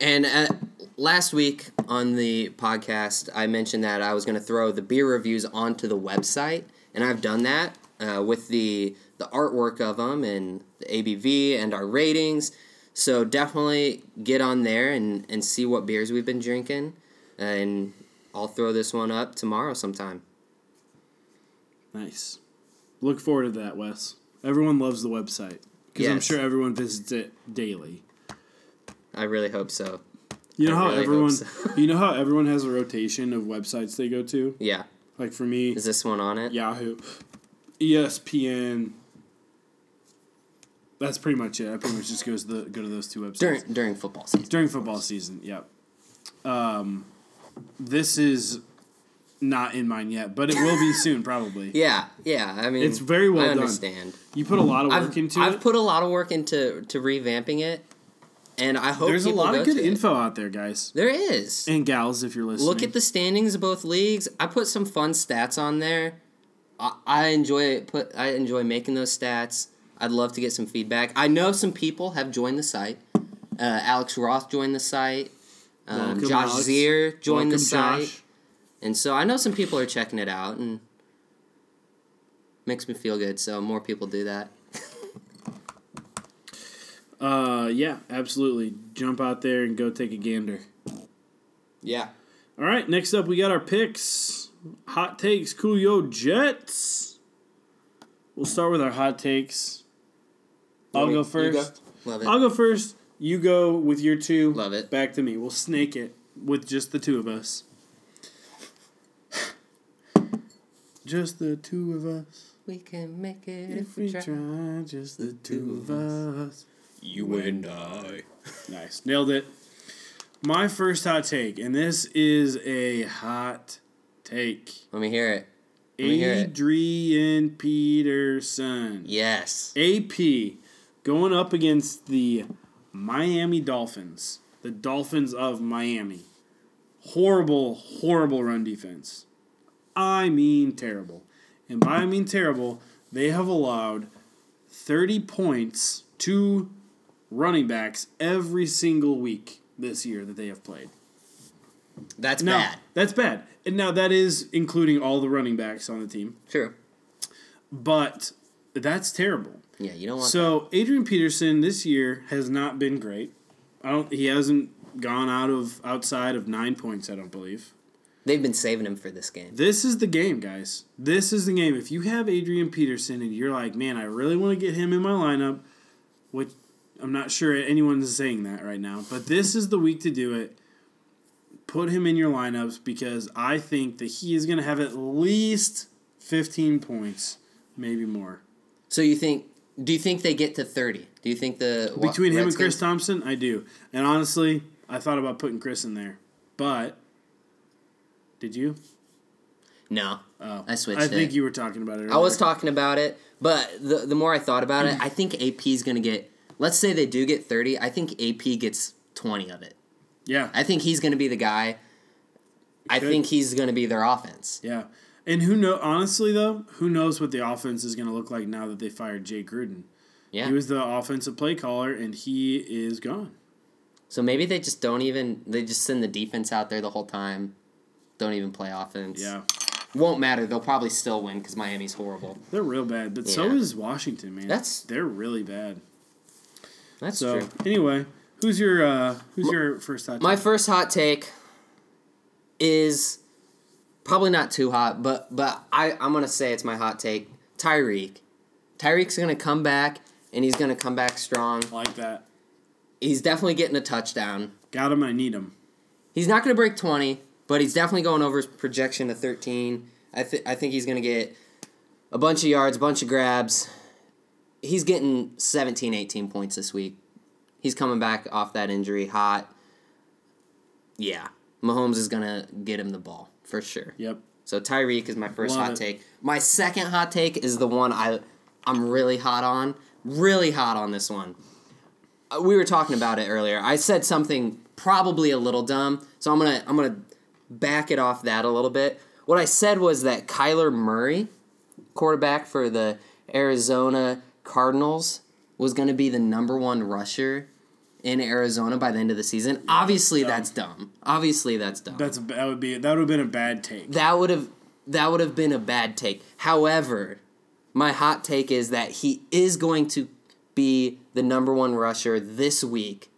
And uh, last week on the podcast, I mentioned that I was going to throw the beer reviews onto the website, and I've done that uh, with the the artwork of them and the ABV and our ratings. So definitely get on there and, and see what beers we've been drinking, and I'll throw this one up tomorrow sometime. Nice. Look forward to that, Wes. Everyone loves the website because I'm sure everyone visits it daily. I really hope so. You know I how really everyone, so. (laughs) you know how everyone has a rotation of websites they go to. Yeah. Like for me, Is this one on it? Yahoo, ESPN. That's pretty much it. I pretty much just goes to the, go to those two websites During during football season. during football season. Yep. Um, this is not in mine yet, but it will be (laughs) soon, probably. Yeah, yeah. I mean, It's very well I done. understand. You put a lot of work I've, into I've it. put a lot of work into to revamping it, and I hope There's a lot of good to it. info out there, guys There is. and gals. If you're listening, Look at the standings of both leagues. I put some fun stats on there. I, I enjoy put. I enjoy making those stats. I'd love to get some feedback. I know some people have joined the site. Uh, Alex Roth joined the site. Um, Welcome, Josh Alex. Zier joined the site. Josh. And so I know some people are checking it out and makes me feel good. So more people do that. (laughs) Uh, yeah, absolutely. Jump out there and go take a gander. Yeah. All right, next up we got our picks. Hot takes, Coolio Jets. We'll start with our hot takes. I'll You go go. first. Love it. I'll go first. You go with your two. Love it. Back to me. We'll snake it with just the two of us. (sighs) Just the two of us. we can make it If we try, just the two of us. You and I. (laughs) Nice. Nailed it. My first hot take, and this is a hot take. Let me hear it. Let me hear it. Adrian Peterson. Yes. AP going up against the Miami Dolphins. The Dolphins of Miami. Horrible, horrible run defense. I mean terrible. And by I mean terrible, they have allowed 30 points to running backs every single week this year that they have played. That's Now, bad. that's bad. And now that is including all the running backs on the team. True. But that's terrible. Yeah, you don't want So Adrian Peterson this year has not been great. I don't. He hasn't gone out of outside of nine points. I don't believe. They've been saving him for this game. This is the game, guys. This is the game. If you have Adrian Peterson and you're like, man, I really want to get him in my lineup, which I'm not sure anyone's saying that right now, but this is the week to do it. Put him in your lineups because I think that he is going to have at least 15 points, maybe more. So you think? Do you think they get to thirty? Do you think the Between him and Chris Thompson, I do. And honestly, I thought about putting Chris in there. But did you? No, Oh, I switched I think it. you were talking about it. I was talking about it, but the the more I thought about it, (clears throat) I think AP is gonna get. Let's say they do get thirty. I think AP gets twenty of it. Yeah, I think he's gonna be the guy. I could. think he's gonna be their offense. yeah. And who know? Honestly, though, who knows what the offense is going to look like now that they fired Jay Gruden? Yeah. He was the offensive play caller, and he is gone. So maybe they just don't even. They just send the defense out there the whole time. Don't even play offense. Yeah, Won't matter. They'll probably still win because Miami's horrible. they're real bad. But so is Washington, man. That's- they're really bad. That's So true. anyway, who's your uh, who's your first hot? Take? My first hot take is probably not too hot, but but I I'm gonna say it's my hot take. Tyreek, Tyreek's gonna come back and he's gonna come back strong. like that. He's definitely getting a touchdown. Got him. I need him. He's not gonna break twenty, but he's definitely going over his projection of thirteen. I th- I think he's gonna get a bunch of yards, a bunch of grabs. He's getting 17, 18 points this week. He's coming back off that injury hot. Yeah, Mahomes is gonna get him the ball for sure. Yep. So Tyreek is my first Love hot it. take. My second hot take is the one I I'm really hot on. Really hot on this one. Uh, We were talking about it earlier. I said something probably a little dumb, so I'm gonna I'm gonna back it off that a little bit. What I said was that Kyler Murray, quarterback for the Arizona Cardinals, was going to be the number one rusher in Arizona by the end of the season. Obviously, dumb. that's dumb. Obviously, that's dumb. That's that would be that would have been a bad take. that would have that would have been a bad take. However, my hot take is that he is going to be the number one rusher this week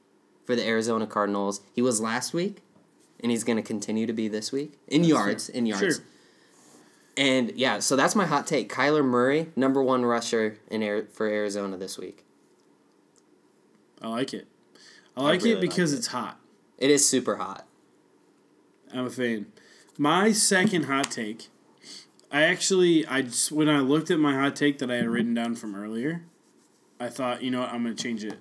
for the Arizona Cardinals. He was last week, and he's going to continue to be this week in yards. In yards. Sure. And yeah, so that's my hot take. Kyler Murray, number one rusher in Air, for Arizona this week. I like it. I like really it because like it. it's hot. It is super hot. I'm a fan. My second hot take, I actually I just when I looked at my hot take that I had written down from earlier, I thought you know what I'm gonna change it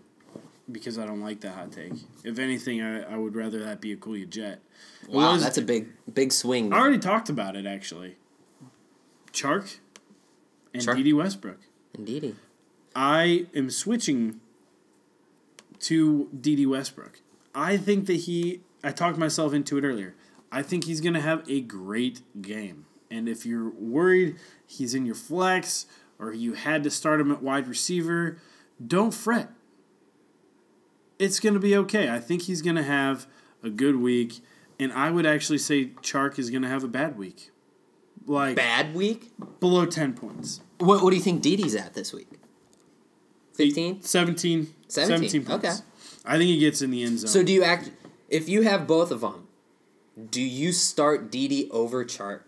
because I don't like that hot take. If anything, I, I would rather that be a Cool Your Jet. Wow, was- that's a big big swing. I already talked about it actually. Chark and Chark. Dede Westbrook. Indeedy. I am switching to Dede Westbrook. I think that he. I talked myself into it earlier. I think he's going to have a great game. And if you're worried he's in your flex or you had to start him at wide receiver, don't fret. It's going to be okay. I think he's going to have a good week. And I would actually say Chark is going to have a bad week. Like Bad week. below 10 points. What What do you think Dede's at this week? Fifteen. 17. 17, 17 points. okay. I think he gets in the end zone. So do you act? If you have both of them, do you start Dede over Chark?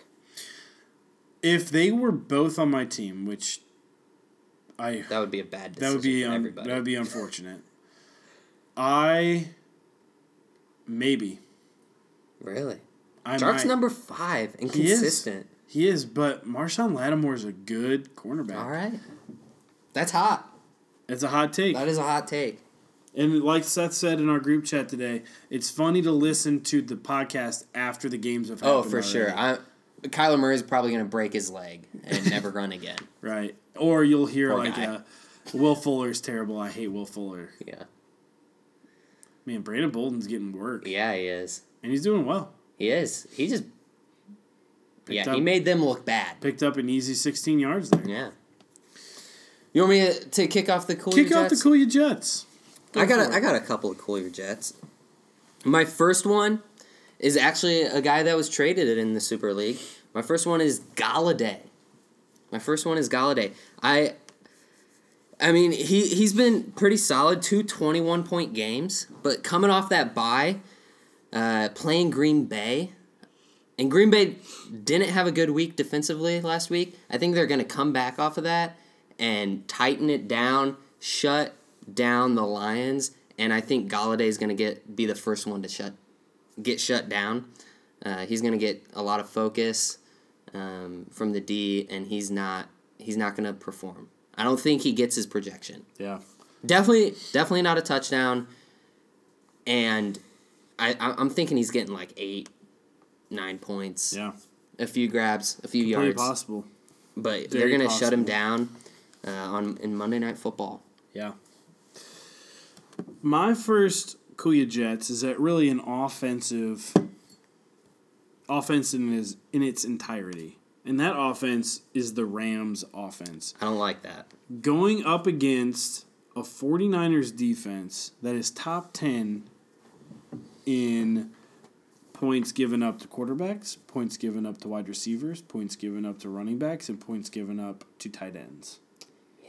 if they were both on my team, which I That would be a bad decision that would be for un, everybody. that would be unfortunate. I maybe really. I Chark's might. number five and He is. He is, but Marshon Lattimore is a good cornerback. All right, that's hot. It's a hot take. That is a hot take. And like Seth said in our group chat today, it's funny to listen to the podcast after the games have happened. Oh, for sure. I, Kyler Murray is probably going to break his leg and (laughs) never run again. Right. Or you'll hear Poor like guy. uh, Will Fuller's terrible. I hate Will Fuller. Yeah, Man, Brandon Bolden's getting work. yeah, he is. And he's doing well. He is. He just. yeah, up- he made them look bad. Picked up an easy 16 yards there. Yeah. You want me to, to kick off the cool? Kick off the Cool your Jets. Go I got for a, I got a couple of cool your jets. My first one is actually a guy that was traded in the Super League. My first one is Golladay. My first one is Golladay. I I mean, he he's been pretty solid, two 21 point games, but coming off that bye, uh, playing Green Bay, and Green Bay didn't have a good week defensively last week. I think they're going to come back off of that and tighten it down, shut down the Lions, and I think Golladay is going to get be the first one to shut get shut down. Uh, he's going to get a lot of focus um, from the D, and he's not he's not going to perform. I don't think he gets his projection. Yeah. Definitely, definitely not a touchdown. And I, I'm thinking he's getting like eight, nine points, Yeah. a few grabs, a few Pretty yards. possible. But Very they're gonna shut him down uh, on in Monday Night Football. Yeah. My first Cool Your Jets is that really an offensive offense in its in its entirety. And that offense is the Rams offense. I don't like that. Going up against a 49ers defense that is top 10 in points given up to quarterbacks, points given up to wide receivers, points given up to running backs, and points given up to tight ends.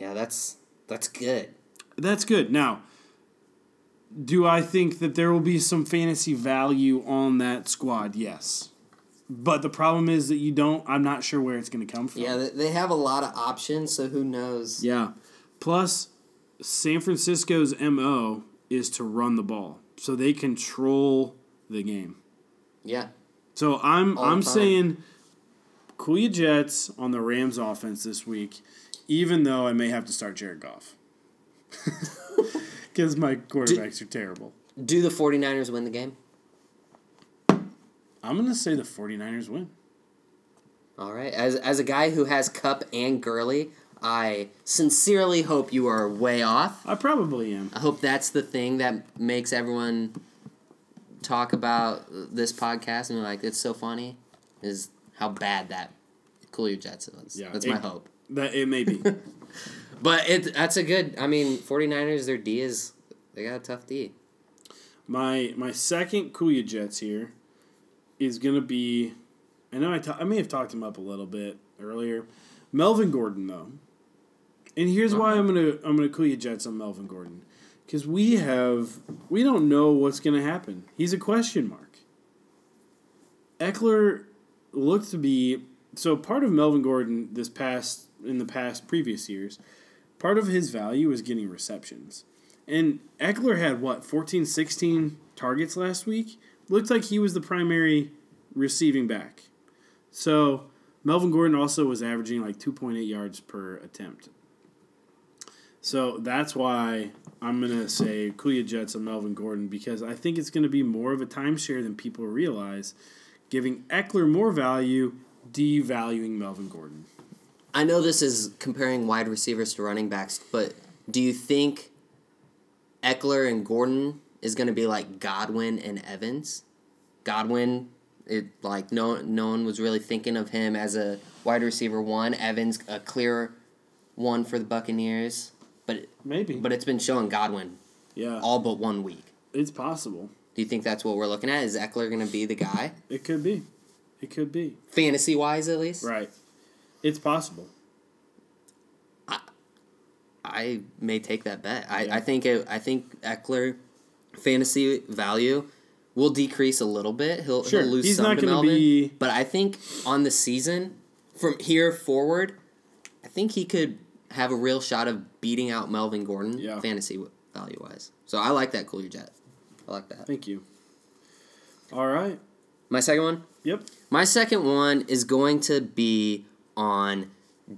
Yeah, that's that's good. That's good. Now, do I think that there will be some fantasy value on that squad? Yes. But the problem is that you don't, I'm not sure where it's going to come from. Yeah, they- have a lot of options, so who knows? Yeah. Plus, San Francisco's MO is to run the ball. So they control the game. Yeah, So I'm All I'm saying Cool Your Jets on the Rams offense this week, even though I may have to start Jared Goff. (laughs) Because my quarterbacks are terrible. do the 49ers win the game? I'm going to say the 49ers win. All right. As as a guy who has Kupp and Gurley, I sincerely hope you are way off. I probably am. I hope that's the thing that makes everyone talk about this podcast and be like, it's so funny, is how bad that Cool Your Jets was. Yeah, That's it- my hope. That it may be. (laughs) But it that's a good. I mean, 49ers, their D is they got a tough D. my my second Cool Your Jets here is gonna be. I know I ta- I may have talked him up a little bit earlier. Melvin Gordon though, and here's why I'm gonna I'm gonna Cool Your Jets on Melvin Gordon, because we have we don't know what's gonna happen. He's a question mark. Ekeler looked to be so part of Melvin Gordon this past in the past previous years. Part of his value is getting receptions. And Ekeler had what, 14, 16 targets last week? Looked like he was the primary receiving back. So Melvin Gordon also was averaging like 2.8 yards per attempt. So that's why I'm going to say Cool Your Jets on Melvin Gordon because I think it's going to be more of a timeshare than people realize, giving Ekeler more value, devaluing Melvin Gordon. I know this is comparing wide receivers to running backs, but do you think Ekeler and Gordon is going to be like Godwin and Evans? Godwin, it like no no one was really thinking of him as a wide receiver one. Evans a clear one for the Buccaneers, but Maybe. but it's been showing Godwin yeah, all but one week. it's possible. Do you think that's what we're looking at? Is Ekeler going to be the guy, It could be. It could be. fantasy wise at least? Right. It's possible. I may take that bet. I, Yeah. I think it, I think Ekeler fantasy value will decrease a little bit. He'll, Sure. he'll lose He's some to Melvin, be- but I think on the season from here forward, I think he could have a real shot of beating out Melvin Gordon Yeah. fantasy value wise. So I like that Cool Your Jet. I like that. Thank you. All right. My second one. Yep. My second one is going to be on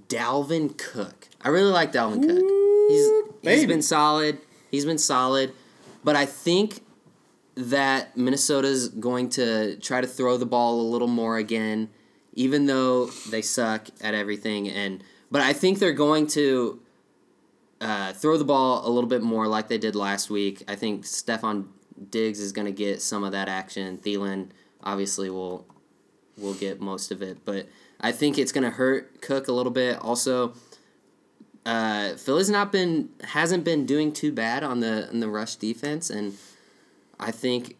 Dalvin Cook. I really like Dalvin Cook. He's he's been solid. He's been solid, but I think that Minnesota's going to try to throw the ball a little more again, even though they suck at everything. And but I think they're going to uh, throw the ball a little bit more like they did last week. I think Stefon Diggs is going to get some of that action. Thielen obviously will will get most of it, but I think it's going to hurt Cook a little bit. Also, uh, Philly's not been hasn't been doing too bad on the on the rush defense, and I think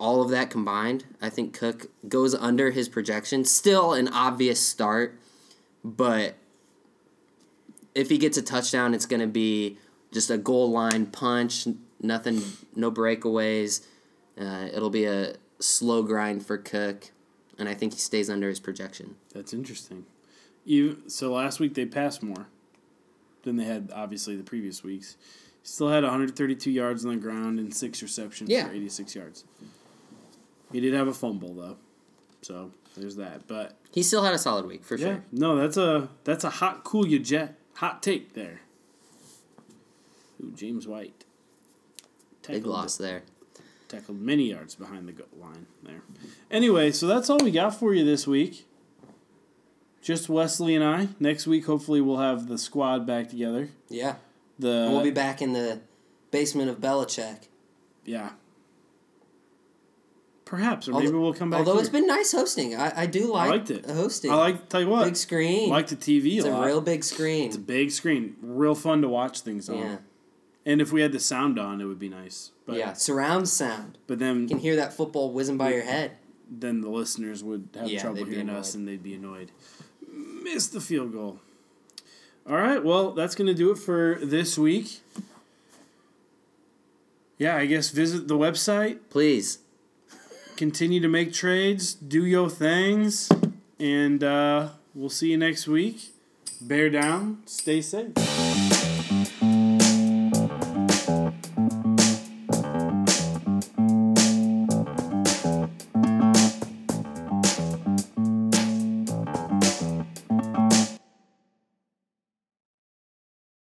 all of that combined, I think Cook goes under his projection. Still an obvious start, but if he gets a touchdown, it's going to be just a goal line punch, nothing, no breakaways. Uh, it'll be a slow grind for Cook, and I think he stays under his projection. That's interesting. You so last week they passed more than they had obviously the previous weeks. Still had 132 yards on the ground and six receptions Yeah. for 86 yards. He did have a fumble though, so there's that. But He still had a solid week for yeah, sure. no, that's a that's a hot cool you jet hot take there. Ooh, James White. Big Tackled- loss there. Tackled many yards behind the goal line there. Anyway, so that's all we got for you this week. Just Wesley and I. Next week, hopefully, we'll have the squad back together. Yeah, The and we'll be back in the basement of Belichick. yeah. Perhaps, or Although- maybe we'll come back. Although here. it's been nice hosting, I, I do like I liked it. hosting. I like. Tell you what, big screen. I like the TV it's a a real big screen. it's a big screen, real fun to watch things on. yeah, And if we had the sound on, it would be nice. But yeah. Surround sound. But then You can hear that football whizzing by your head. then the listeners would have Yeah, trouble hearing us and they'd be annoyed. Missed the field goal. All right, well, that's going to do it for this week. Yeah, I guess visit the website, Please. continue to make trades, do your things, and uh, we'll see you next week. Bear down, stay safe.